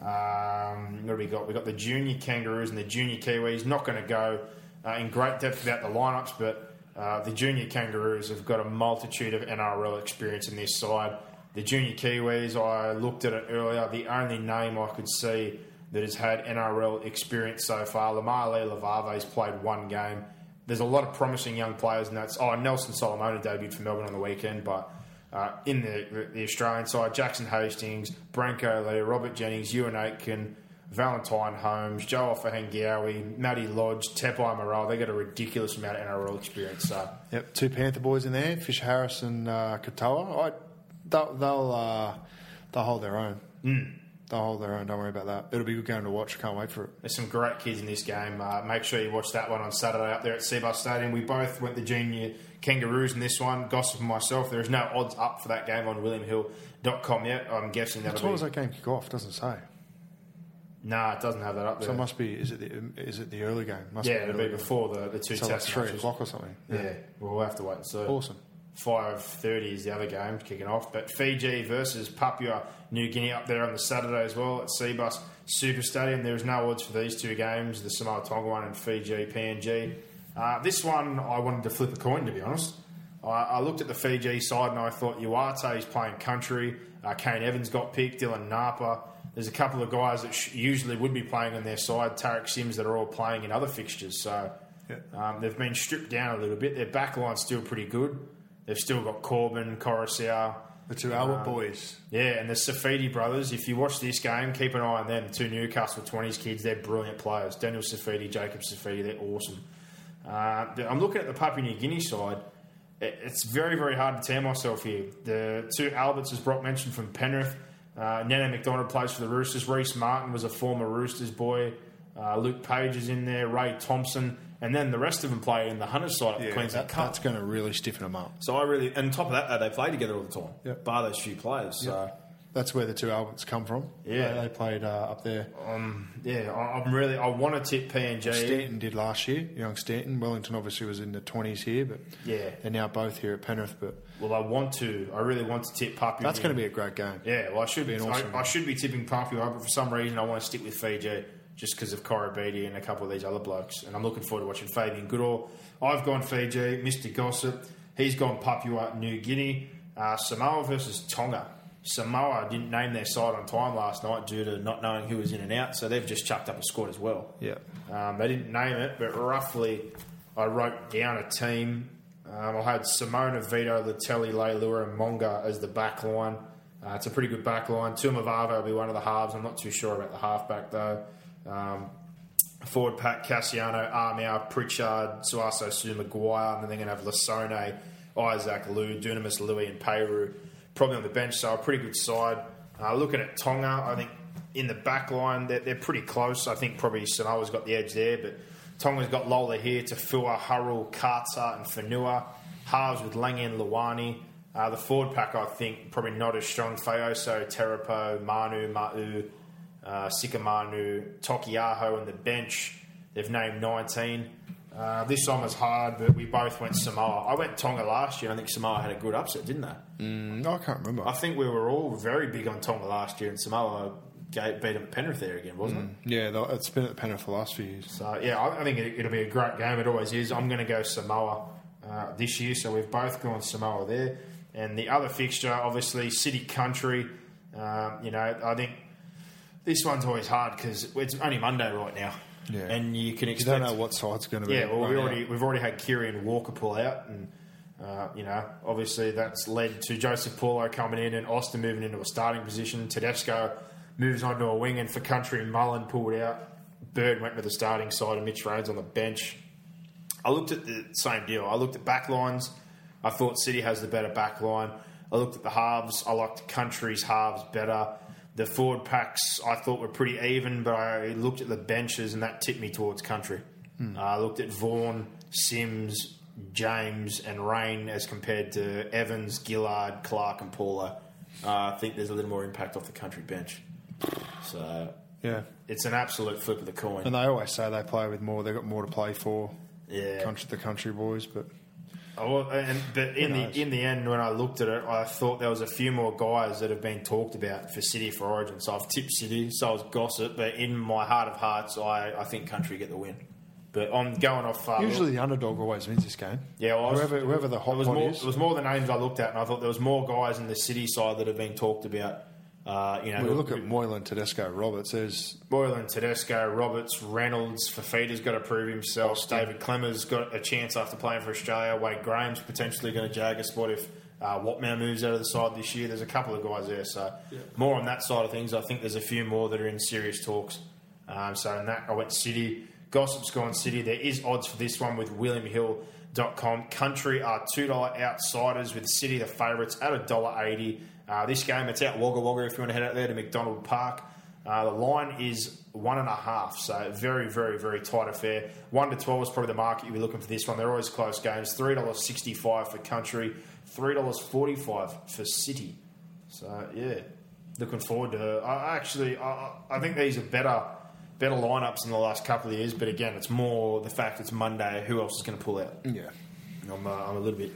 Um, what have we got? We've got the junior Kangaroos and the junior Kiwis. Not going to go uh, in great depth about the lineups, but uh, the junior Kangaroos have got a multitude of NRL experience in this side. The junior Kiwis, I looked at it earlier. The only name I could see that has had NRL experience so far, Lamar Lavave's played one game. There's a lot of promising young players, and that's oh Nelson Solomona debuted for Melbourne on the weekend, but uh, in the, the Australian side, Jackson Hastings, Brenko Lee, Robert Jennings, Euan Aitken, Valentine Holmes, Joe Ofahengaue, Matty Lodge, Tepai Moeroa. They got a ridiculous amount of NRL experience. So Yep, two Panther boys in there, Fisher-Harris and uh, Katoa. I, they'll they'll, uh, they'll hold their own. Mm. They'll hold their own. Don't worry about that. It'll be a good game to watch. Can't wait for it. there's some great kids in this game. Uh, make sure you watch that one on Saturday up there at Cbus Stadium. We both went the junior Kangaroos in this one. Gossip and myself. There is no odds up for that game on WilliamHill.com yet. I'm guessing that'll time be does that game kick off? Doesn't say. Nah, it doesn't have that up there. So it must be. Is it the is it the early game? Must yeah, the it'll be game. before the, the two So like three matches. o'clock or something. Yeah, well, we'll have to wait and see. Awesome. Five thirty is the other game kicking off. But Fiji versus Papua New Guinea up there on the Saturday as well at Cbus Super Stadium. There is no odds for these two games: the Samoa Tonga one and Fiji PNG. Uh, this one I wanted to flip a coin to be honest. I, I looked at the Fiji side and I thought Uate is playing country. Uh, Kane Evans got picked. Dylan Napa. There's a couple of guys that sh- usually would be playing on their side. Tariq Sims that are all playing in other fixtures. So Yeah. um, they've been stripped down a little bit. Their back line's still pretty good. They've still got Corbin, Coruscant. The two Albert boys. Yeah, and the Saifiti brothers, if you watch this game, keep an eye on them. Two Newcastle 20s kids, they're brilliant players. Daniel Saifiti, Jacob Saifiti, they're awesome. Uh, I'm looking at the Papua New Guinea side. It- It's very, very hard to tear myself here. The two Alberts, as Brock mentioned, from Penrith. Uh, Nene Macdonald plays for the Roosters. Reese Martin was a former Roosters boy. Uh, Luke Page is in there. Ray Thompson. And then the rest of them play in the Hunters side of the Yeah, Queensland that, Cup. that's going to really stiffen them up. So I really, and on top of that, though, they play together all the time, Yep. bar those few players. So That's where the two Alberts come from. Yeah. they, they played uh, up there. yeah, I, I'm really, I want to tip PNG. Stanton did last year. Young Stanton. Wellington obviously was in the twenties here, but Yeah. they're now both here at Penrith. But Well, I want to, I really want to tip Papua. that's going to be a great game. yeah. Well, I should be be, an awesome I, I should be tipping Papua, but for some reason I want to stick with Fiji just because of Koroibete and a couple of these other blokes, and I'm looking forward to watching Fabian Goodall. I've gone Fiji, Mr. Gossip. He's gone Papua New Guinea, uh, Samoa versus Tonga. Samoa didn't name their side on time last night due to not knowing who was in and out, so they've just chucked up a squad as well. Yeah. Um, they didn't name it, but roughly I wrote down a team. Um, I had Simona, Vito, Latelli, Leilua, and Monga as the back line. Uh, it's a pretty good back line. Tuamavava will be one of the halves. I'm not too sure about the halfback, though. Um, forward pack, Kasiano, Armour, Pritchard, Suaso, Su, Maguire, and then they're going to have Lasone, Isaac, Lou, Dunamis, Louis, and Peyroux probably on the bench, so a pretty good side. Uh, looking at Tonga, I think in the back line, they're, they're pretty close. I think probably Samoa's got the edge there, but Tonga's got Lola here, Taufua, Hurrell, Karta, and Fanua. Halves with Langi and Luwani. Uh, the forward pack, I think, probably not as strong. Fayoso, Terapo, Manu, Ma'u, uh, Sikamanu, Tokiaho, and the bench. They've named 19. Uh, this one was hard, but we both went Samoa. I went Tonga last year. I think Samoa had a good upset, didn't they? No, I can't remember. I think we were all very big on Tonga last year, and Samoa gave, beat them at Penrith there again, wasn't it? yeah, it's been at Penrith for the last few years. So yeah, I, I think it, it'll be a great game. It always is. I'm going to go Samoa uh, this year, so we've both gone Samoa there. And the other fixture, obviously, City Country. Um, you know, I think this one's always hard because it's only Monday right now, Yeah. and you can expect. You don't know what side's going to be. Yeah, well, we already out. we've already had Kiri and Walker pull out, and uh, you know, obviously that's led to Joseph Paulo coming in and Austin moving into a starting position. Tedesco moves on to a wing, and for country, Mullen pulled out. Bird went to the starting side, and Mitch Rhodes on the bench. I looked at the same deal. I looked at back lines. I thought City has the better back line. I looked at the halves. I liked Country's halves better. The forward packs I thought were pretty even, but I looked at the benches and that tipped me towards Country. Uh, I looked at Vaughan, Sims, James, and Rein as compared to Evans, Gillard, Clark, and Paulo. Uh, I think there's a little more impact off the Country bench. So Yeah. it's an absolute flip of the coin. And they always say they play with more. They've got more to play for. Yeah. Country, the country boys, but Oh, well, and but in the in the end, when I looked at it, I thought there was a few more guys that have been talked about for City for Origin. So I've tipped City, so I was gossip. But in my heart of hearts, I, I think Country get the win. But I'm going off. Uh, usually the underdog always wins this game. yeah, well, I was- whoever whoever the hot it was more. is. It was more the names I looked at, and I thought there was more guys in the City side that have been talked about. Uh, you know, we look at Moylan, Tedesco, Roberts. There's Moylan, Tedesco, Roberts, Reynolds, Fifita's got to prove himself. David Klemmer's got a chance after playing for Australia. Wade Graham's potentially going to jag a spot if uh, Watmough moves out of the side this year. There's a couple of guys there, so more on that side of things. I think there's a few more that are in serious talks. Um, so in that, I went City. Gossip's gone City. There is odds for this one with WilliamHill.com. Country are $2 outsiders with City the favourites at $1.80. Uh, this game, it's out Wagga Wagga if you want to head out there to McDonald Park. Uh, the line is one and a half, so very, very, very tight affair. One to twelve is probably the market you'll be looking for this one. They're always close games. Three dollars sixty-five for country, three dollars forty-five for city. So yeah, looking forward to. I actually, I, I think these are better, better lineups in the last couple of years. But again, it's more the fact it's Monday. Who else is going to pull out? Yeah. I'm, uh, I'm a little bit,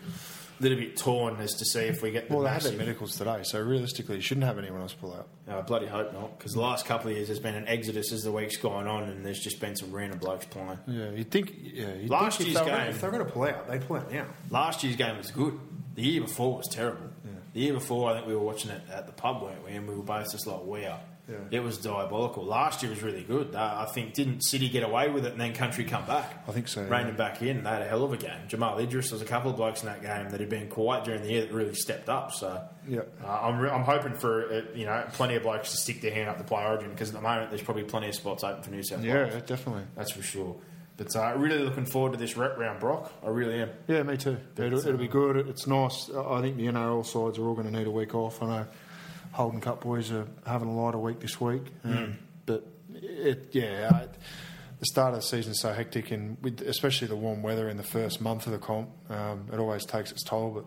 little bit torn as to see if we get the Well, they had their medicals today, so realistically, you shouldn't have anyone else pull out. I Uh, bloody hope not, because the last couple of years there's been an exodus as the week's gone on, and there's just been some random blokes playing. Yeah, you'd think. Yeah, you'd Last think year's if game- gonna- if they're going to pull out, they'd pull out now. Last year's game was good. The year before was terrible. The year before, I think we were watching it at the pub, weren't we? And we were both just like, wow. Yeah. It was diabolical. Last year was really good. Uh, I think didn't City get away with it and then Country come back? I think so, Reined yeah. them back in. They had a hell of a game. Jamal Idris was a couple of blokes in that game that had been quiet during the year that really stepped up. So Yeah. uh, I'm, re- I'm hoping for uh, you know plenty of blokes to stick their hand up to play Origin because at the moment there's probably plenty of spots open for New South Wales. Yeah, definitely. That's for sure. But uh, really looking forward to this rep round, Brock. I really am. Yeah, me too. It'll, it'll be good. It's nice. I think the NRL sides are all going to need a week off. I know Holden Cup boys are having a lighter week this week, um, but it, yeah, I, the start of the season is so hectic, and with especially the warm weather in the first month of the comp, um, it always takes its toll.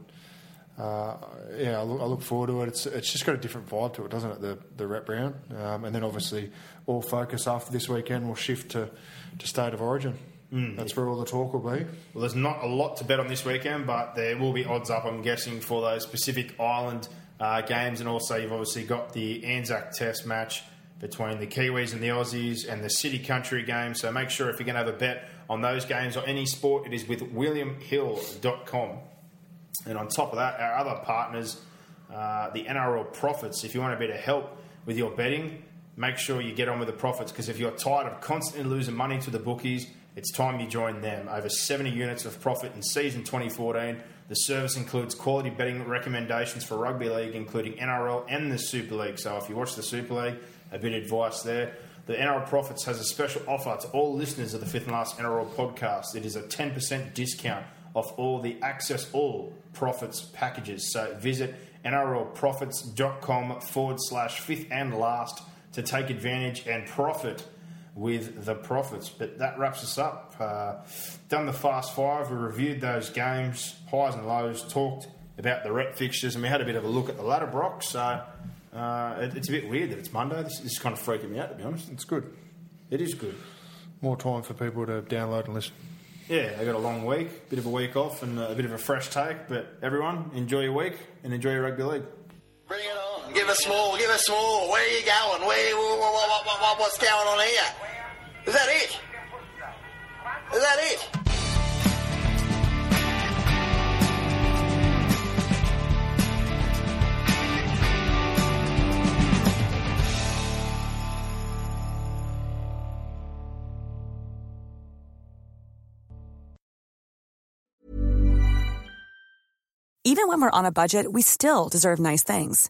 But uh, yeah, I look, I look forward to it. It's it's just got a different vibe to it, doesn't it? The the rep round, um, and then obviously all focus after this weekend will shift to to state of origin. That's where all the talk will be. Well, there's not a lot to bet on this weekend, but there will be odds up, I'm guessing, for those Pacific Island uh, games. And also, you've obviously got the Anzac Test match between the Kiwis and the Aussies and the City Country game. So make sure if you're going to have a bet on those games or any sport, it is with williamhill.com. And on top of that, our other partners, uh, the NRL Profits. If you want a bit of help with your betting, make sure you get on with the Profits because if you're tired of constantly losing money to the bookies, it's time you join them. Over 70 units of profit in season 2014. The service includes quality betting recommendations for rugby league, including NRL and the Super League. So if you watch the Super League, a bit of advice there. The NRL Profits has a special offer to all listeners of the Fifth and Last NRL podcast. It is a 10% discount off all the Access All Profits packages. So visit nrlprofits.com forward slash fifth and last to take advantage and profit with the profits. But that wraps us up. Uh, done the Fast Five. We reviewed those games, highs and lows, talked about the rep fixtures, and we had a bit of a look at the ladder, Brock. So uh, it, it's a bit weird that it's Monday. This, this is kind of freaking me out, to be honest. It's good. It is good. More time for people to download and listen. Yeah, I got a long week, bit of a week off, and a bit of a fresh take. But everyone, enjoy your week and enjoy your rugby league. Give us more. Give us more. Where are you going? Where? What, what, what, what's going on here? Is that it? Is that it? Even when we're on a budget, we still deserve nice things.